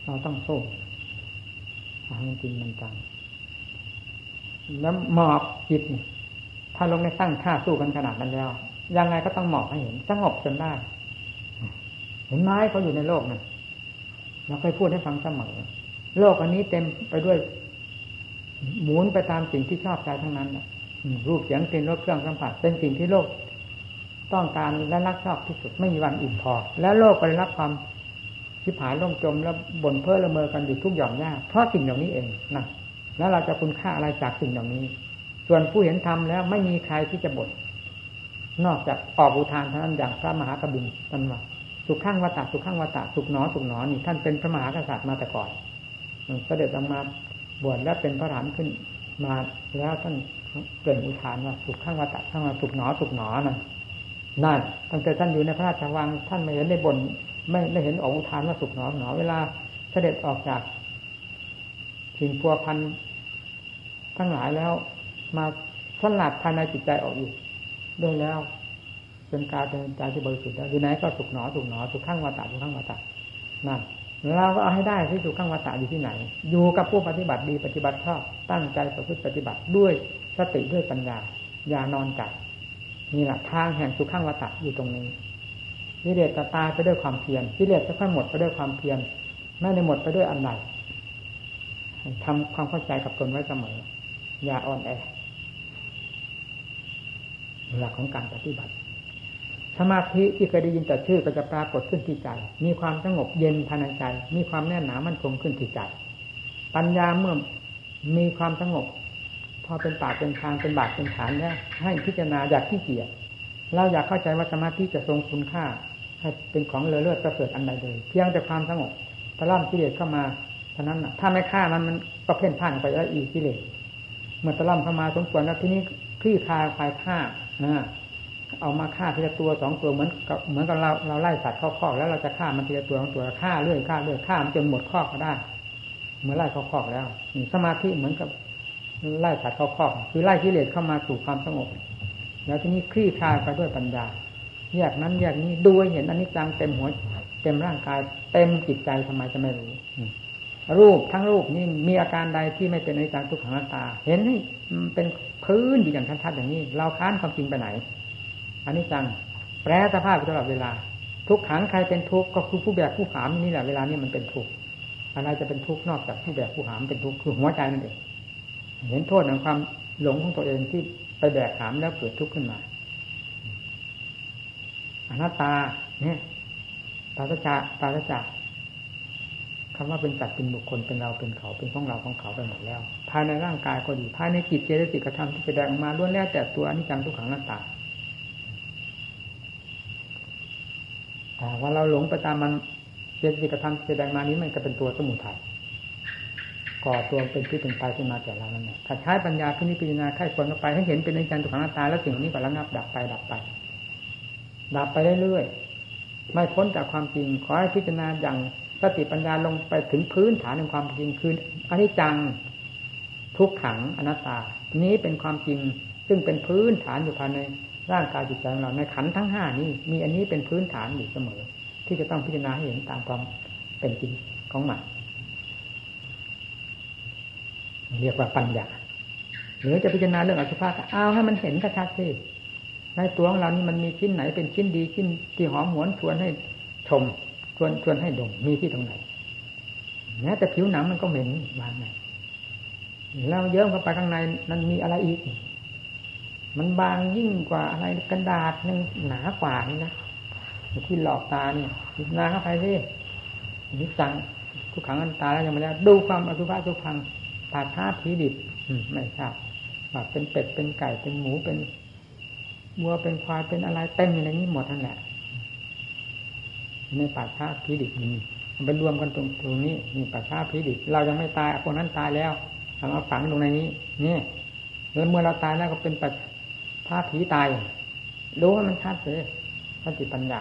เราต้องสู้มันจริงมันจังแล้วหมอบจิตถ้าลงในตั้งท่าสู้กันขนาดนั้นแล้ว ยังไงก็ต้องหมอบให้เห็นสงบจนได้เห็นไหมเขาอยู่ในโลกนั้นเราเคยพูดให้ฟังเสมอ โลกอันนี้เต็มไปด้วย หมุนไปตามสิ่งที่ชอบใจทั้งนั้นรูปเสียงกลิ่นรสเครื่องสัมผัสเป็นสิ่งที่โลก ต้องการและรักชอบที่สุดไม่มีวันอิ่มพอ แล้วโลกก็ได้รับความชิบหายล่มจมแล้วบ่นเพ้อละเมอกันอยู่ทุกหย่อมหญ้าเพราะสิ่งเหล่านี้เองนะแล้วเราจะคุณค่าอะไรจากสิ่งเหล่านี้ ส่วนผู้เห็นธรรมแล้วไม่มีใครที่จะบ่นนอกจากออกอุทานเท่านั้นอย่างพระมหากบินท่านว่าสุขข้างวตตะสุขข้างวตตะสุขหนอสุขหนอนี่ท่านเป็นพระมหากษัตริย์มาแต่ก่อน เสด็จออกมาบวชแล้วเป็นพระฐานขึ้นมาแล้วท่านเกิดอุทานว่าสุขข้างวัตะข้างวัสุขหนอสุขหนอนะนั่นตั้งแต่ท่านอยู่ในพระราชวังท่านไม่เห็นในบนไม่ไม่เห็นออกทานว่าสุขหนอหนอเวลาเสด็จออกจากสิ่งพัวพันทั้งหลายแล้ว มาสลัดภายในจิตใจออกอยู่ด้วยแล้วเป็นการเป็นใจที่บริสุทธิ์แล้วอยู่ไหนก็สุขหนอสุขหนอสุขข้างวาตาสุขข้างวาตานั่น เราก็เอาให้ได้ที่สุขข้างวัฏฏะอยู่ที่ไหน อยู่กับผู้ปฏิบัติดีปฏิบัติชอบตั้งใจประพฤติปฏิบัติด้วยสติด้วยปัญญา อย่านอนใจนี่แหละทางแห่งสุขข้างวัฏฏะอยู่ตรงนี้กิเลสจะตายไปด้วยความเพียรกิเลสจะค่อยหมดไปด้วยความเพียรไม่ได้หมดไปด้วยอันใดทำความเข้าใจกับตนไว้เสมอ อย่าอ่อนแอหลักของการปฏิบัติ สมาธิที่เคยได้ยินแต่ชื่อก็จะปรากฏขึ้นที่ใจ มีความสงบเย็นภายในใจ มีความแน่นหนามั่นคงขึ้นที่ใจ ปัญญาเมื่อมีความสงบ พอเป็นปากเป็นทางเป็นบาทเป็นฐานแล้วให้พิจารณาอยากที่เกียจเราอยากเข้าใจว่าสมาธิจะทรงคุณค่าให้เป็นของเลอเลิศประเสริฐอันใดเลยเพียงแต่ความสงบตะล่อมกิเลสเข้ามาเท่านั้นถ้าไม่ฆ่ามันมันก็เพ่นพ่านไปแล้วอีกกิเลสเมื่อตะล่อมเข้ามาสมควรแล้วที่นี้คลี่คลายคลายฆ่า เอามาฆ่าทีละตัวสองตัวเหมือนกับเหมือนกับเราเราไล่สัตว์เข้าคอกแล้วเราจะฆ่ามันทีละตัวสองตัวฆ่าเรื่อยฆ่าเรื่อยฆ่ามันจนหมดคอกก็ได้เมื่อไล่เข้าคอกแล้วสมาธิเหมือนกับไล่สัตว์เข้าคอกคือไล่กิเลสเข้ามาสู่ความสงบแล้วทีนี้คลี่คลายไปด้วยปัญญาแยกนั้นแยกนี้ดูเห็นอนิจจังเต็มหัวเต็มร่างกาย เต็มจิตใจทำไมจะไม่รู้รูปทั้งรูปนี่มีอาการใดที่ไม่เป็นอนิจจังทุกขังตา เห็นให้เป็นพื้นอยู่อย่างชัดๆอย่างนี้ เราค้านความจริงไปไหน อันนี้จังแปรสภาพตลอดเวลา ทุกขังใครเป็นทุกข์ก็คือผู้แบกผู้หามนี่แหละเวลานี้มันเป็นทุกข์อะไรจะเป็นทุกข์นอกจากผู้แบกผู้หามเป็นทุกข์คือหัวใจนั่นเองเห็นโทษของความหลงของตัวเองที่ไปแบกหามแล้วเกิดทุกข์ขึ้นมาอนัตตา เนี่ยตาตจาตาตจาคำว่าเป็นจัดเป็นบุคคลเป็นเราเป็นเขาเป็นของเราของเขาไปหมดแล้ว ภายในร่างกายก็ดีภายในจิตเจตสิกธรรมที่แสดงออกมาล้วนแล้วแต่ตัวอนิจจังทุกขังนัตตา ว่าเราหลงไปตามมันเจตสิกธรรมแสดงมานี้มันก็เป็นตัวสมุทัยก่อตัวเป็นที่เป็นไปขึ้นมาแก่เรานั่นแหละถ้าใช้ปัญญาพินิจพิจารณาไข้ควรเข้าไปให้เห็นเป็นในการทุกขังนัตตาแล้วสิ่งนี้ก็ระงับดับไปดับไป ดับไปเรื่อยๆไม่พ้นจากความจริง ขอให้พิจารณาอย่างสติปัญญาลงไปถึงพื้นฐานของความจริงคืออนิจจังทุกขังอนัตตา นี้เป็นความจริงซึ่งเป็นพื้นฐานอยู่ภายใน ร่างกายจิตใจของเราในขันทั้งห้านี้ มีอันนี้เป็นพื้นฐานอยู่เสมอ ที่จะต้องพิจารณาให้เห็นตามความเป็นจริงของมันเรียกว่าปัญญาหรือจะพิจารณาเรื่องอสุภะเอาให้มันเห็นกระชัดสิในตัวของเรานี่มันมีชิ้นไหนเป็นชิ้นดีชิ้นที่หอมหวนชวนให้ชมชวนชวนให้ดมมีที่ตรงไหนแม้แต่ผิวหนังมันก็เหม็นวางไหนแล้วเยิ้มเข้าไปข้างในนั้นมีอะไรอีก มันบางยิ่งกว่าอะไรกระดาษยังหนากว่านี่นะที่หลอกตาเนี่พิจารณาเข้าไปสินิจังทุกขังอันตาแล้วยังไม่แล้ดูความอสุภะทุพังปาท่าผีดิบไม่ทราบว่าเป็นเป็ดเป็นไก่เป็นหมูเป็นวัวเป็นควายเป็นอะไรเต็มอยู่ในนี้หมดทั้งแหละในป่าช้าผีดิบมีมันไปรวมกันตรงตรงนี้นี่ป่าช้าผีดิบเรายังไม่ตายพวกนั้นตายแล้วทำเอาฝังลงในนี้นี่แล้วเมื่อเราตายแล้วก็เป็นป่า ช้าผีตายดูให้มันชัดเลยสติปัญญา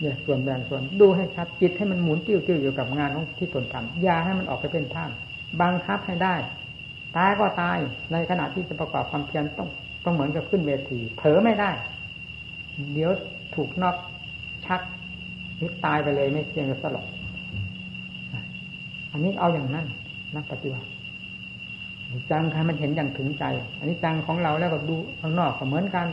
เนี่ยส่วนแบ่งส่วนดูให้ชัดจิตให้มันหมุนติ้วติ้วอยู่กับงานของที่ตนทำอย่าให้มันออกไปเป็นท่ามบังคับให้ได้ตายก็ตายในขณะที่จะประกอบความเพียรต้องต้องเหมือนกับขึ้นเวทีเผลอไม่ได้ เดี๋ยวถูกนอกชักนิตายไปเลยไม่เพียงแต่สลบอันนี้เอาอย่างนั้นนักปฏิบัติ จังใครมันเห็นอย่างถึงใจ อันนี้จังของเราแล้วก็ดูข้างนอกก็เหมือนกัน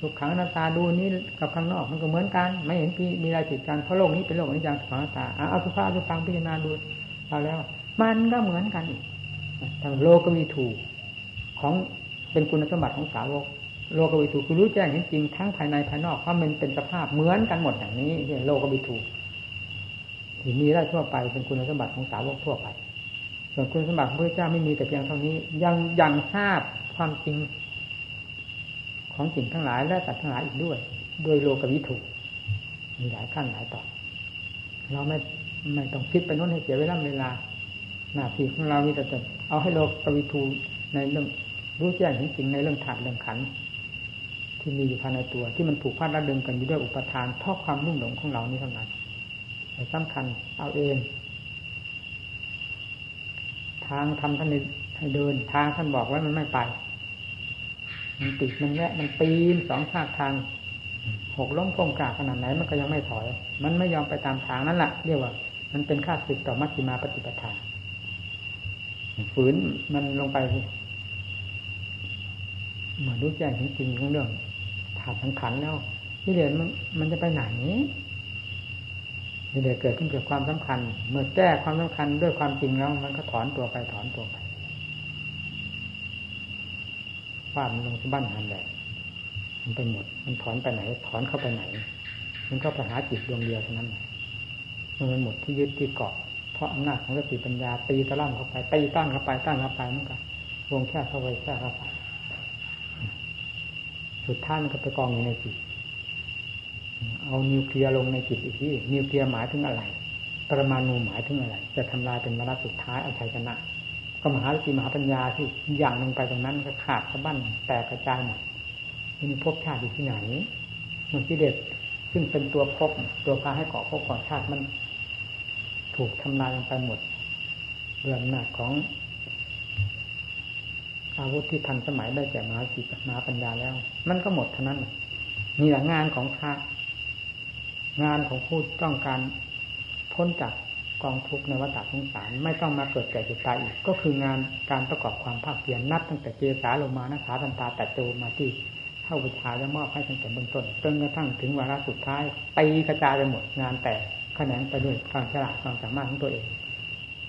ลูกขังหน้าตาดูนี้กับข้างนอกมันก็เหมือนกัน ไม่เห็นพี่มีอะไรผิดกันเพราะโลกนี้เป็นโลกอนิจจังสุขังตาเอาสุภาพสุฟังพิจารณาดูเราแล้ว มันก็เหมือนกันอีกทางโลกก็มีถูกของเป็นคุณสมบัติของสาวกโลกวิถูคือรู้แจ้งเห็นจริงทั้งภายในภายนอกเพราะมันเป็นสภาพเหมือนกันหมดอย่างนี้เนี่ยโลกวิถูที่มีได้ทั่วไปเป็นคุณสมบัติของสาวกทั่วไป ส่วนคุณสมบัติของพระเจ้าไม่มีแต่เพียงเท่านี้ ยังยังทราบความจริง ของสิ่งทั้งหลายและสัตว์ทั้งหลายอีกด้วย โดยโลกวิถูมีหลายขั้นหลายต่อเราไม่ไม่ต้องคิดไปโน้นให้เสียเวลาเวลา หน้าที่ของเรานี่แต่จะเอาให้โลกวิถูในเรื่องรู้แจ้งเห็นจริงในเรื่องถาดเรื่องขันที่มีอยู่ภายในตัว ที่มันผูกพันระดึงกันอยู่ด้วยอุปทานเพราะความรุ่มหลงของเรานี่เท่านั้นแต่สำคัญเอาเอง ทางทำท่านให้เดิน ทางท่านบอกว่ามันไม่ไป มันติดมันแวะมันปีนสองภาคทางหกล้มก้มกาขนาดไหนมันก็ยังไม่ถอย มันไม่ยอมไปตามทางนั่นแหละเรียกว่า มันเป็นค่าศึกต่อมัชฌิมาปฏิปทาฝืนมันลงไปเหมือนรู้แจ้งจริงของเรื่องถาดสังขันแล้วที่เดียมันมันจะไปไหน ที่เดียเกิดขึ้นเกิดความสำคัญ เมื่อแก้ความสำคัญด้วยความจริงแล้ว มันก็ถอนตัวไปถอนตัวไปฟาดมันลงที่บ้านหันแหละมันไปหมด มันถอนไปไหน ถอนเข้าไปไหน มันก็ไปหาจิตดวงเดียวเท่านั้นมันหมดที่ยึดที่เกาะเพราะอำนาจของสติปัญญาตีตะล่ำเข้าไปตีต้านเข้าไปต้านเข้าไปมันก็วงแค่เข้าไปแค่เข้าไปสุดท้ายมันก็ไปกองอยู่ในจิต เอานิวเคลียร์ลงในจิตอีกที่นิวเคลียร์หมายถึงอะไร ปรมาณูหมายถึงอะไร จะทำลายเป็นวาระสุดท้ายเอาชัยชนะ ก็มหาสติมหาปัญญาที่อย่างลงไปตรงนั้นก็ขาดสะบั้นแตกกระจายหมดมีภพชาติอยู่ที่ไหนมันที่เด็ดซึ่งเป็นตัวภพตัวพาให้เกาะภพก่อชาติมันถูกทำลายลงไปหมดเรื่องหนักของอาวุธที่ทันสมัยได้แก่มหาสิทมหาปัญญาแล้ว มันก็หมดเท่านั้นนี่แหละงานของพระ งานของผู้ต้องการพ้นจากกองทุกข์ในวัฏสงสารไม่ต้องมาเกิดแก่เจ็บตายอีก ก็คืองานการประกอบความภาคเพียรนับตั้งแต่เจสาลงมานะขาตันตาแต่โจมาที่เข้าบูชาจะมอบให้ตั้งแต่เบื้องต้นจนกระทั่งถึงวาระสุดท้ายตีกระจายไปหมดงานแต่แขนไปด้วยความฉลาดความสามารถของตัวเอง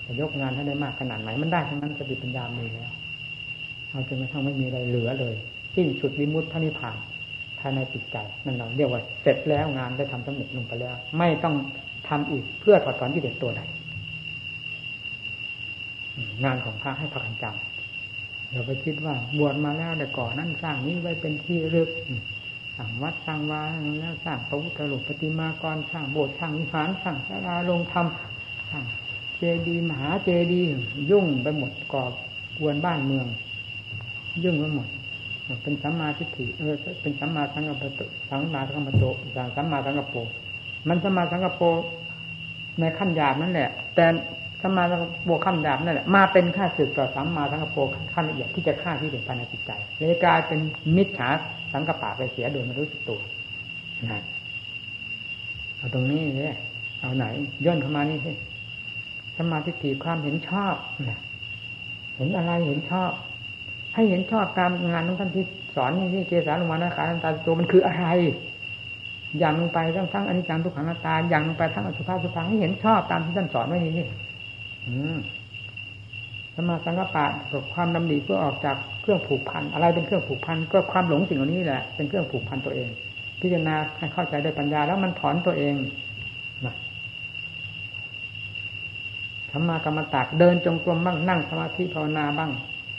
จะยกงานให้ได้มากขนาดไหนมันได้ทั้งนั้นสติปัญญามีแล้วเอาจนกระทั่งไม่มีอะไรเหลือเลยสิ้นสุดวิมุตติพระนิพพาน ภายในจิตใจนั่นเราเรียกว่าเสร็จแล้วงานได้ทำสำเร็จลงไปแล้ว ไม่ต้องทำอีกเพื่อถอดถอนที่เด็ดตัวใดงานของพระให้พระกันจำเราไปคิดว่าบวชมาแล้วแต่ก่อนนั้นสร้างนี้ไว้เป็นที่รึกสร้างวัดสร้างวาแล้วสร้างพระพุทธรูปปฏิมากรสร้างโบสถ์สร้างวิหารสร้างศาลาลงธรรมสร้างเจดีย์มหาเจดีย์ยุ่งไปหมดก่อกวนบ้านเมือง ยุ่งไปหมด เป็นสัมมาทิฏฐิเออเป็นสัมมาสังกัปปะสัมมาสังกัปปะสัมมาสังกัปโปมันสัมมาสังกัปโปในขั้นหยาบนั่นแหละ แต่สัมมาสังกัปโปขั้นหยาบนั่นแหละมาเป็นค่าสึกต่อสัมมาสังกัปโปขั้นละเอียดที่จะฆ่าที่เด็ดภายในจิตใจเลยกลายเป็นมิจฉาสังกัปปะไปเสียโดยไม่รู้สึกตัวนั่นเอาตรงนี้เลยเอาไหน ย่นเข้ามานี่สิสมาธิฏฐิความเห็นชอบเห็นอะไรเห็นชอบ ให้เห็นชอบการงานของท่านที่สอนนี่ที่เกสาลงมานะขาตาตัวมันคืออะไร อย่างลงไปทั้งทั้งอนิจจังทุกขังนาตาอย่างลงไปทั้งอสุภะสุภาให้เห็นชอบตามที่ท่านสอนไว้นี่นี่สมาสังกปะกับความดำริเพื่อออกจากเครื่องผูกพันอะไรเป็นเครื่องผูกพันก็ความหลงสิ่งเหล่านี้แหละเป็นเครื่องผูกพันตัวเอง พิจารณาให้เข้าใจด้วยปัญญาแล้วมันถอนตัวเองนะธรรมากรรมตากเดินจงกรมบ้างนั่งสมาธิภาวนาบ้าง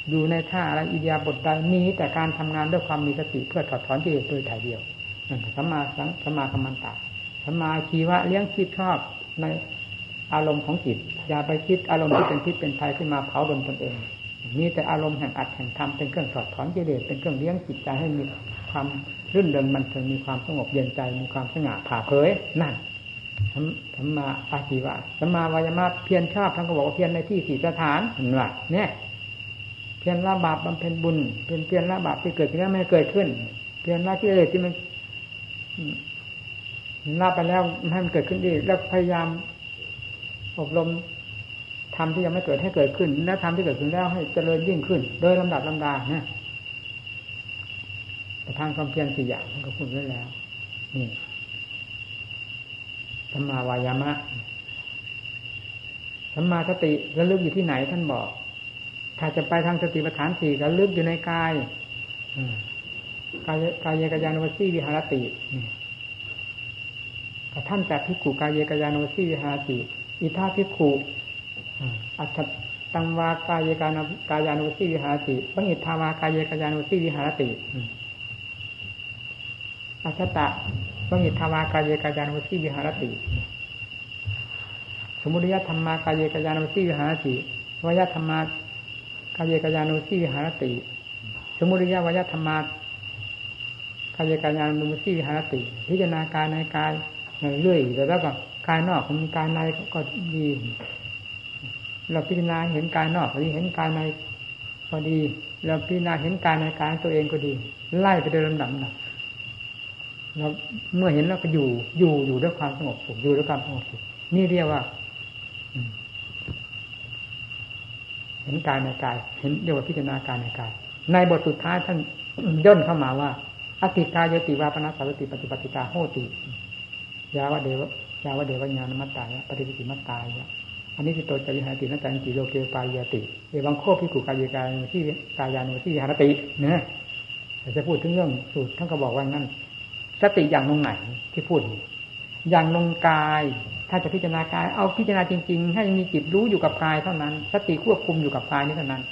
อยู่ในท่าอะไรอิเดียบทใดมีแต่การทำงานด้วยความมีสติเพื่อถอดถอนกิเลสโดยถ่ายเดียวนั่นสัมมาสังสัมมากรรมันตาสัมมาชีวะเลี้ยงคิดชอบในอารมณ์ของจิตอย่าไปคิดอารมณ์ที่เป็นพิษเป็นภัยขึ้นมาเผาดนตนเองมีแต่อารมณ์แห่งอัดแห่งธรรมเป็นเครื่องถอดถอนกิเลสเป็นเครื่องเลี้ยงจิตใจให้มีความรื่นเริงมันเถิงมีความสงบเย็นใจมีความสง่าผ่าเผยนั่นสัมมาอาชีวะสัมมาวายามะเพียรชอบท่านก็บอกว่าเพียรในที่สี่สถานเห็นว่าเนี่ย เพียรละบาปบำเพ็ญบุญเป็นเพียรละบาปที่เกิดขึ้นแล้วไม่เกิดขึ้น เพียรละกิเลสที่มันละไปแล้วให้มันเกิดขึ้นอีกแล้วพยายามอบรมทำที่ยังไม่เกิดให้เกิดขึ้น แล้วทำที่เกิดขึ้นแล้วให้เจริญยิ่งขึ้น โดยลำดับลำดาเนี่ยแต่ทางความเพียรสี่อย่างมันก็พูดไว้แล้ว นี่ธรรมาวายามะธรรมาสติระลึกอยู่ที่ไหนท่านบอก ถ้าจะไปทางสติปัฏฐานสี่ก็ลึกอยู่ในกายกายกายกายานวสีวิหารติท่านจากพิกุกายกายานวสีวิหารติ อิทาพิกุอัตตังวากายกานกายานวสีวิหารติปัญหิทาวากายกายานวสีวิหารติอัชตะปัญหิทาวากายกายานวสีวิหารติ สมุทยธรรมากายกายานวสีวิหารติวยธรรมา กายกายานุสีวิหารติ สมุริยวยธรรมากายกายานุสีวิหารติ พิจารณากายในกายเรื่อยแต่แล้วก็กายนอกของกายในก็ดีเราพิจารณาเห็นกายนอกพอดีเห็นกายในพอดี เราพิจารณาเห็นกายในกายตัวเองก็ดี ไล่ไปโดยลำดับนะเราเมื่อเห็นแล้วก็อยู่อยู่อยู่ด้วยความสงบสุขอยู่ด้วยความสงบสุขนี่เรียกว่า เห็นกายในกาย เห็นเรียกว่าพิจารณากายในกาย ในบทสุดท้ายท่านย่นเข้ามาว่าอติกายโยติวาปนัสสารติปฏิปติกาโหติ ยาวะเดวยาวะเดวญาณมัตตายะปฏิปิติมัตตายะอันนี้คือตัวจริหาตินัจจันติโลเกปายติเอวังโคพิกุกายกายที่กายานุที่หารติเนี่ยจะพูดถึงเรื่องสูตรท่านก็บอกว่างั้นสติอย่างลงไหนที่พูดอย่างลงกาย ถ้าจะพิจารณากายเอาพิจารณาจริง ๆ ให้มีจิตรู้อยู่กับกายเท่านั้น สติควบคุมอยู่กับกายนี้เท่านั้น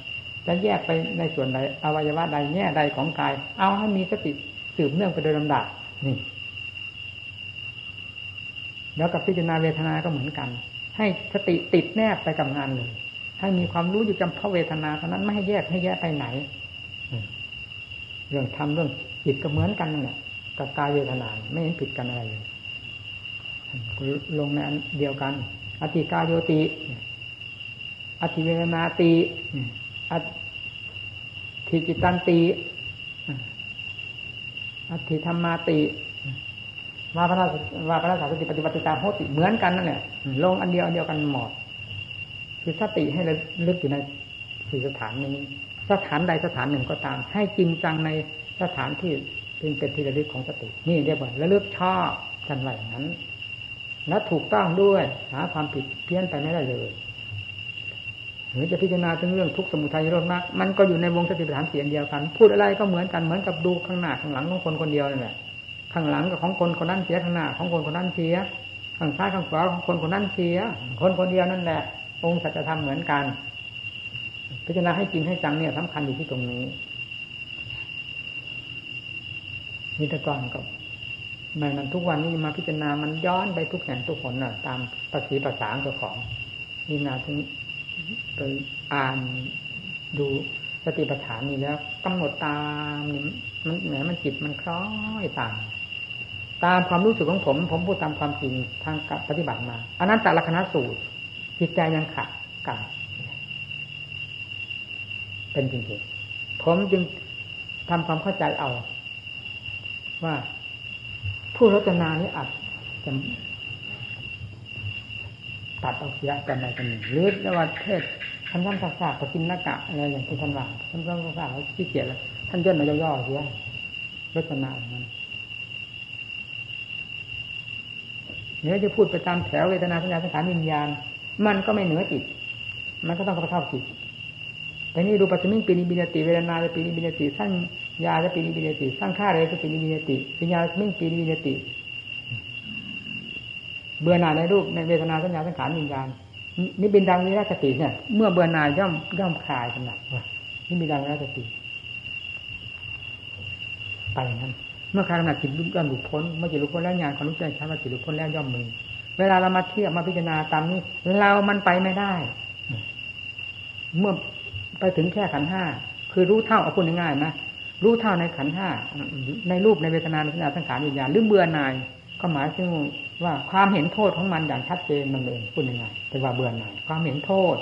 จะแยกไปในส่วนใดอวัยวะใดแง่ใดของกาย เอาให้มีสติสืบเนื่องไปโดยลำดับนี่ แล้วกับพิจารณาเวทนาก็เหมือนกัน ให้สติติดแนบไปกับงานเลยให้มีความรู้อยู่จำเพาะเวทนาเท่านั้นไม่ให้แยกให้แยกไปไหนเรื่องทำเรื่องจิตก็เหมือนกันนั่นแหละกับกายเวทนา ไม่เห็นผิดกันอะไรเลย ลงในอันเดียวกันอธิกาโยติอธิเวนาติอธิจิตันติอธิธรรมาติวาพระวาพระสาสติปฏิบัติตาโหติเหมือนกันนั่นแหละลงอันเดียวอันเดียวกันหมดคือสติให้ลึกอยู่ในสี่สถานนี้ สถานใดสถานหนึ่งก็ตาม ให้จริงจังในสถานที่เป็นเป็นที่ระลึกของสติ นี่เรียกว่าระลึกชอบกันไว้อย่างนั้น และถูกต้องด้วย หาความผิดเพี้ยนไปไม่ได้เลยหรือจะพิจารณาถึงเรื่องทุกสมุทัยโลดมากมันก็อยู่ในวงสติปัฏฐานเสียงเดียวกัน พูดอะไรก็เหมือนกันเหมือนกับดูข้างหน้าข้างหลังของคนคนเดียวนั่นแหละข้างหลังกับของคนคนนั้นเสียข้างหน้าของคนคนนั้นเสียข้างซ้ายข้างขวาของคนคนนั้นเสีย คนคนเดียวนั่นแหละ องค์สัจธรรมเหมือนกัน พิจารณาให้จริงให้จังเนี่ยสำคัญอยู่ที่ตรงนี้นี่แต่ก่อนกับ แม่นั้นทุกวันนี้มาพิจารณามันย้อนไปทุกแห่งทุกคนน่ะ ตามภาษีภาษาตัวของนี่นาถึงไปอ่านดูสติปัฏฐานนี่แล้วกำหนดตามนี่มันแหมมันจิตมันคล้อยตามตามความรู้สึกของผม ผมพูดตามความจริงทางกับปฏิบัติมาอันนั้นแต่ละคณะสูตร จิตใจยังขัดกันเป็นจริงๆผมจึงทำความเข้าใจเอา ว่า ผู้รจนานี้อาจจะตัดเอาเสียกันใดกันหนึ่งหรือว่าเทศท่านท่านศาสตร์ปกินนากะอะไรอย่างที่ท่านว่าท่านท่านศาสตร์เขาขี้เกียจแล้วท่านย่นมาย่อๆเสียรจนานั้นเนื้อจะพูดไปตามแถวเวทนาสัญญาสังขารวิญญาณ มันก็ไม่เหนือจิต มันก็ต้องกระเท่าจิตแต่นี่ รูปัสมิงปิ นิพพินทติเวทนายะปิ นิพพินทติสัญญายะปิ นิพพินทติสังขาเรสุปิ นิพพินทติ วิญญาณัสมิงปิ นิพพินทติ เบื่อหน่ายในรูปในเวทนาสัญญาสังขารวิญญาณนิพพินทังวิรัชชติเนี่ย เมื่อเบื่อหน่ายย่อมย่อมคลายกำหนัดนี่มีดังวิรัสติไปนั้นเมื่อคลายกำหนัดจิตย่อมหลุดพ้นเมื่อจิตหลุดพ้นแล้วญาณความรู้ใจชัดว่าจิตหลุดพ้นแล้วย่อมมือเวลาเรามาเทียบมาพิจารณาตามนี้ เรามันไปไม่ได้ เมื่อไปถึงแค่ขันห้าคือรู้เท่าเอาพูดง่ายๆนะ รู้เท่าในขันห้าในรูปในเวทนาในสัญญาสังขารวิญญาณหรือเบื่อหน่ายก็หมายถึงว่าความเห็นโทษของมันอย่างชัดเจนมันเลยพูดยังไงแต่ว่าเบื่อหน่ายความเห็นโทษ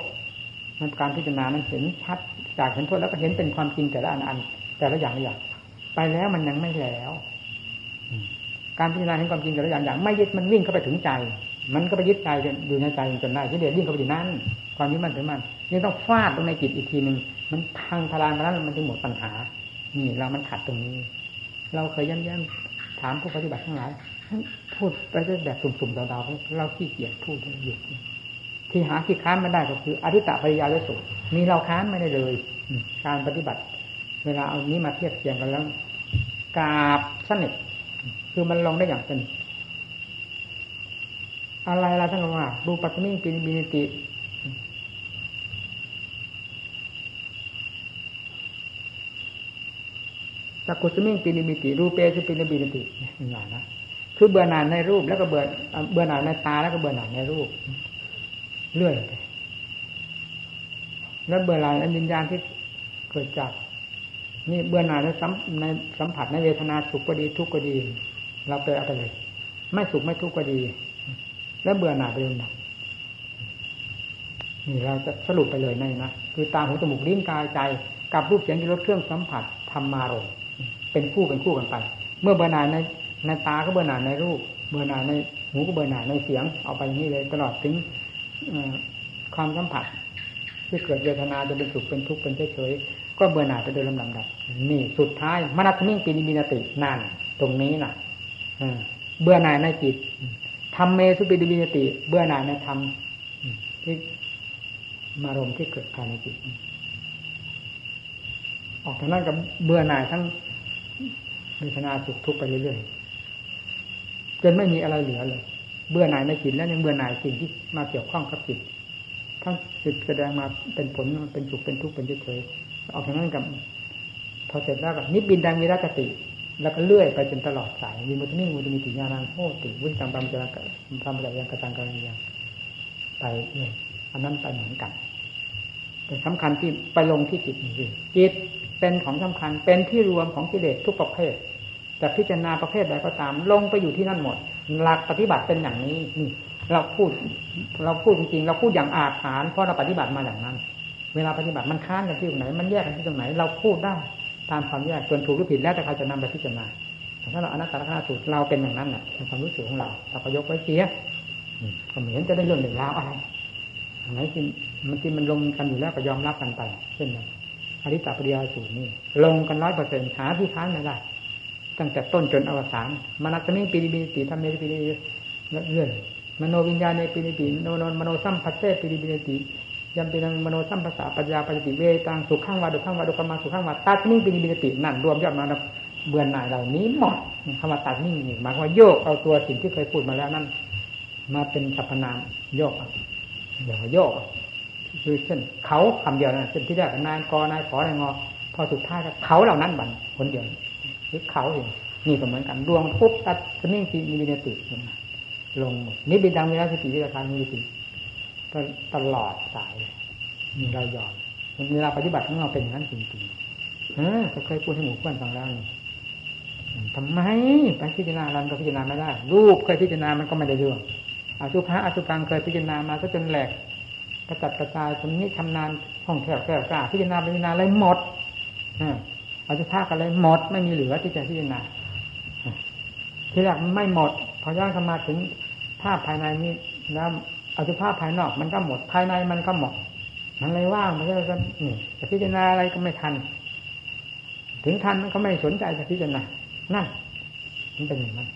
มันการพิจารณานั้นเห็นชัดจากเห็นโทษแล้วก็เห็นเป็นความจริงแต่ละอันอันแต่ละอย่างอย่างไปแล้วมันยังไม่แล้วการพิจารณาเห็นความจริงแต่ละอย่างอย่างไม่ยึดมันวิ่งเข้าไปถึงใจ มันก็ไปยึดใจอยู่ในใจจนได้ที่เดียวิ่งเข้าไปอยู่นั้นความยึดมันถึงมันยังต้องฟาดลงในจิตอีกทีหนึ่งมันพังพลานมาแล้วมันจะหมดปัญหา นี่เรามันขัดตรงนี้ เราเคยย้ำๆถามผู้ปฏิบัติทั้งหลายพูดไปแบบสุ่มๆเดาๆเราขี้เกียจพูดหยุดที่หาที่ค้านไม่ได้ก็คืออธิตะปริยาแลสุมีเราค้านไม่ได้เลยการปฏิบัติ เวลาเอานี้มาเทียบเทียงกันแล้วกาบสนิทคือมันลงได้อย่างเป็นอะไรล่ะท่านว่าดูปัตตมิปินิบินิติ สักกุสมิงปินิมิติ รูเปสุปินิบินิตินี่หลายนะคือเบื่อหน่ายในรูปแล้วก็เบื่อเบื่อหน่ายในตาแล้วก็เบื่อหน่ายในรูปเรื่อยไปแล้วเบื่อหน่ายในวิญญาณที่เกิดจาก นี่เบื่อหน่ายในสัมในสัมผัสในเวทนาสุขก็ดีทุกข์ก็ดี เราไปเอาไปเลย ไม่สุขไม่ทุกข์ก็ดี แล้วเบื่อหน่ายไปเลยนะนี่เราจะสรุปไปเลยในนะคือตาหูจมูกลิ้นกายใจ กับรูปเสียงที่รสเครื่องสัมผัสธรรมารม เป็นคู่เป็นคู่กันไป เมื่อเบื่อหน่ายในในตาก็เบื่อหน่ายในรูป เบื่อหน่ายในหูก็เบื่อหน่ายในเสียงเอาไปนี้เลย ตลอดถึงความสัมผัสที่เกิดเวทนาจะเป็นสุขเป็นทุกข์เป็นเฉยๆก็เบื่อหน่ายไปโดยลำดับนี่สุดท้ายมนัตมิ่งปีนิมินตินั่นตรงนี้น่ะเบื่อหน่ายในจิตทำเมสุปิดิบินติ เบื่อหน่ายในธรรมที่มารมที่เกิดภายในจิตออกจากนั้นกับเบื่อหน่ายทั้ง เวทนาสุขทุกข์ไปเรื่อยๆจนไม่มีอะไรเหลือเลย เบื่อหน่ายในจิตแล้วยังเบื่อหน่ายสิ่งที่มาเกี่ยวข้องกับจิตทั้งจิตแสดงมาเป็นผลเป็นสุขเป็นทุกข์เป็นเฉยๆออกจากนั้นกับ พอเสร็จแล้วกับนิบินดังมีรัตติ แล้วก็เลื่อยไปจนตลอดสายมีมุตมิมุตมิติญาณังโหติวิตังปัมจารกะปัมจายังกระตังกระยังไปเนี่ยอันนั้นไปเหมือนกันแต่สำคัญที่ไปลงที่จิตนี่จิต เป็นของสำคัญ เป็นที่รวมของกิเลสทุกประเภทจะพิจารณาประเภทใดก็ตาม ลงไปอยู่ที่นั่นหมด หลักปฏิบัติเป็นอย่างนี้นี่เราพูด เราพูดจริงๆเราพูดอย่างอาถรรเพราะเราปฏิบัติมาอย่างนั้น เวลาปฏิบัติมันค้านกันที่ตรงไหน มันแยกกันที่ตรงไหน เราพูดได้ตามความแยกส่วนถูกหรือผิดแล้วแต่ใครจะนำไปพิจารณาถ้าเราอนัตตลกนัสูตรเราเป็นอย่างนั้นแหละในความรู้สึกของเราเราก็ยกไว้เสียก็เหมือนจะได้เรื่องเรื่องราวอะไรไหนที่มันที่มันลงกันอยู่แล้วก็ยอมรับกันไปเช่นนั้น อาทิตตปริยายสูตรนี่ลงกันร้อยเปอร์เซ็นต์หาที่ค้านไม่ได้ ตั้งแต่ต้นจนอวสานมนัสมิงปิ นิพพินทติธัมเมสุปิ นิพพินทติ มโนวิญญาเณปิ นิพพินทติ มโนสัมผัสเสปิ นิพพินทติยัมปิทังมโนสัมผัสสปัจจยา อุปปัชชติเวทยิตังสุขังวา ทุกขังวา อทุกขมสุขังวาตัสมิงปิ นิพพินทตินั่นรวมยอดมาเบื่อหน่ายเหล่านี้หมดคำว่าตัสมิงหมายว่าโยกเอาตัวสิ่งที่เคยพูดมาแล้วนั่นมาเป็นสรรพนามโยกเดี๋ยวโยก คือเช่นเขาคำเดียวนะเช่นที่แรกนายกนายขอนายงอพอสุดท้ายเขาเหล่านั้นบันคนเดียวหรือเขาเองนี่ก็เหมือนกันดวงปุ๊บตัดสนิ่งจีมีวินติลงหมดนี่บิดังมีรัสติวิราคามีติตลอดสายมีเรายอมเวลาปฏิบัติของเราเป็นอย่างนั้นจริงๆเออเคยพูดให้หมู่เพื่อนฟังแล้วทำไมไปพิจารณาเราก็พิจารณาไม่ได้รูปเคยพิจารณามันก็ไม่ได้เรื่องอสุภะอสุพังเคยพิจารณามาก็จนแหลก กระจัดกระจายตรงนี้ชำนาญห้องแถวแถวกล้าพิจารณาพิจารณาอะไรหมดอาจุภาอะไรหมดไม่มีเหลือที่จะพิจารณาที่แรกไม่หมด พอย่างเข้ามาถึงภาพภายในนี้แล้วอสุภาพภายนอกมันก็หมด ภายในมันก็หมดมันเลยว่างมันก็นี่จะพิจารณาอะไรก็ไม่ทัน ถึงทันมันก็ไม่สนใจจะพิจารณานั่นมันเป็นอย่างนั้น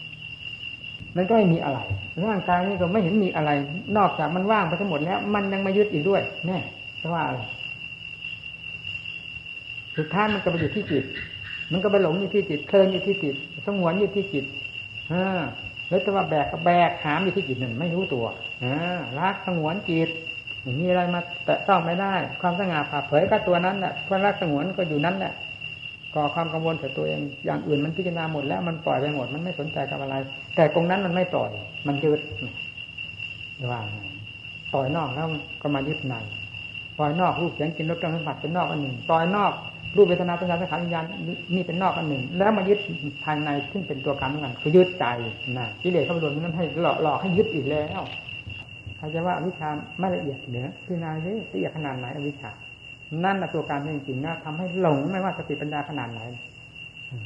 มันก็ไม่มีอะไร ร่างกายนี่ก็ไม่เห็นมีอะไร นอกจากมันว่างไปทั้งหมดแล้ว มันยังมายึดอีกด้วยแน่เพราะว่าอะไรสุดท้ายมันก็ไปอยู่ที่จิต มันก็ไปหลงอยู่ที่จิตเพลินอยู่ที่จิตสงวนอยู่ที่จิตอ่าแล้วแต่ว่าแบกก็แบกหามอยู่ที่จิตหนึ่งไม่รู้ตัวอ่ารักสงวนจิตมีอะไรมาแตะต้องไม่ได้ ความสง่าผ่าเผยก็ตัวนั้นแหละความรักสงวนก็อยู่นั้นแหละ ก่อความกังวลแต่ตัวเอง อย่างอื่นมันพิจารณาหมดแล้วมันปล่อยไปหมด มันไม่สนใจกับอะไร แต่ตรงนั้นมันไม่ปล่อย มันยึดว่าปล่อยนอกแล้วก็มายึดในปล่อยนอกรูปเสียงกินรสเครื่องสัมผัสเป็นนอกอันหนึ่งปล่อยนอกรูปเวทนาปัญญาสังขารวิญญาณนี่เป็นนอกอันหนึ่ง แล้วมายึดภายในซึ่งเป็นตัวการเหมือนกันคือยึดใจนะกิเลสเข้าไปรวมนั้นให้หลอกหลอกให้ยึดอีกแล้วเขาจะว่าวิชาไม่ละเอียดเหนือพิจารณาละเอียดขนาดไหนอวิชา นั่นแหละตัวการจริงๆนะทำให้หลงไม่ว่าสติปัญญาขนาดไหน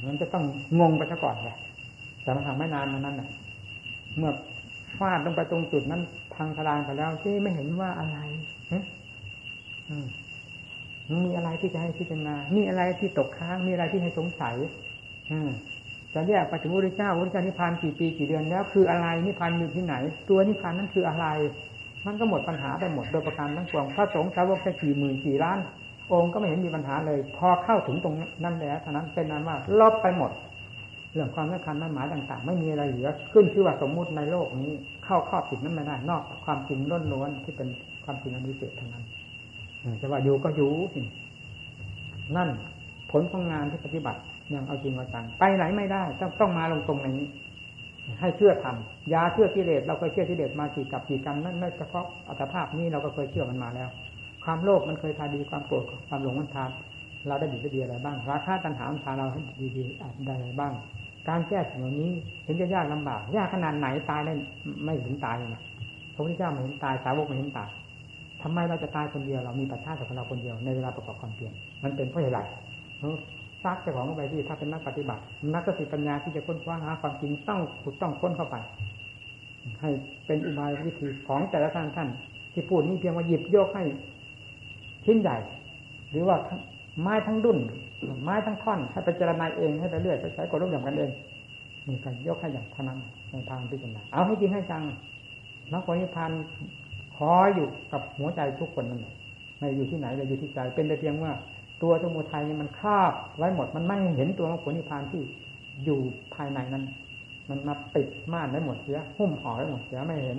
มันจะต้องงงไปซะก่อนเลยแต่มันทำไม่นานมานั้นน่ะเมื่อฟาดลงไปตรงจุดนั้นทางทลางไปแล้วที่ไม่เห็นว่าอะไรมีอะไรที่จะให้พิจารณา มีอะไรที่ตกค้าง มีอะไรที่ให้สงสัยจะแยกไปถึงพระเจ้าพระเจ้านิพพานกี่ปีกี่เดือนแล้ว คืออะไรนิพพานอยู่ที่ไหน ตัวนิพพานนั้นคืออะไร มันก็หมดปัญหาไปหมดโดยประการทั้งปวงพระสงฆ์สาวกแค่กี่หมื่นกี่ล้าน องค์ก็ไม่เห็นมีปัญหาเลย พอเข้าถึงตรงนั้นแล้วเท่านั้นเป็นนั้นว่าลบไปหมด เรื่องความสำคัญมั่นหมายต่าง ๆ ไม่มีอะไรเหลือขึ้นชื่อว่าสมมุติในโลกนี้ เข้าครอบผิดนั้นไม่ได้นอกความจริงล้นล้วนที่เป็นความจริงอันนี้เกิดทั้งนั้นจะว่าอยู่ก็อยู่นั่นผลของงานที่ปฏิบัติย่างเอาจริงเอาจังไปไหนไม่ได้ ต้องต้องมาลงตรงนี้ ให้เชื่อทำยาเชื่อกิเลสเราเคยเชื่อกิเลสมากี่กับกี่กันนั่นไม่เฉพาะอัตภาพนี้เราก็เคยเชื่อมันมาแล้ว ความโลภมันเคยพาดีความโกรธความหลงมันพาเราได้ดีได้ดีอะไรบ้างราคาตัณหามันพาเราให้ดีดีอะไรบ้าง การแก้สิ่งเหล่านี้เห็นจะยากลำบากยากขนาดไหนตายได้ไม่เห็นตายเลยนะพระพุทธเจ้าไม่เห็นตายสาวกไม่เห็นตายทำไมเราจะตายคนเดียวเรามีปัจจัยของเราคนเดียวในเวลาประกอบความเพียรมันเป็นเพราะอะไร ซักเจ้าของเข้าไปที่ถ้าเป็นนักปฏิบัติ นักสติปัญญาที่จะค้นคว้าหาความจริงต้องขุดต้องค้นเข้าไป ให้เป็นอุบายวิธีของแต่ละท่านท่าน ที่พูดนี้เพียงว่าหยิบโยกให้ชิ้นใหญ่ หรือว่าไม้ทั้งดุนไม้ทั้งท่อนให้ไปเจรณาเองให้ไปเรื่อยไปใช้กฎรูปอย่างกันเองนี่การยกให้อย่างเท่านั้นในทางพิจารณาเอาให้จริงให้จังนักปณิพันธ์ขออยู่กับหัวใจทุกคนนั่นแหละไม่อยู่ที่ไหนเลยอยู่ที่ใจเป็นแต่เพียงว่า ตัวสมุทัยนี่มันครอบไว้หมดมันไม่เห็นตัวของผลนิพพานที่อยู่ภายในนั้น มันมาปิดม่านไว้หมดเสียหุ้มห่อไว้หมดเสียไม่เห็น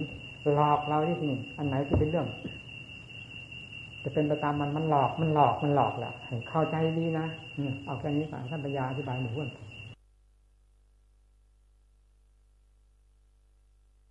หลอกเราที่นี่อันไหนที่เป็นเรื่อง จะเป็นไปตามมันมันหลอกมันหลอกมันหลอกแหละเข้าใจดีนะเอาแค่นี้ก่อนท่านปัญญาอธิบายหมู่เพื่อน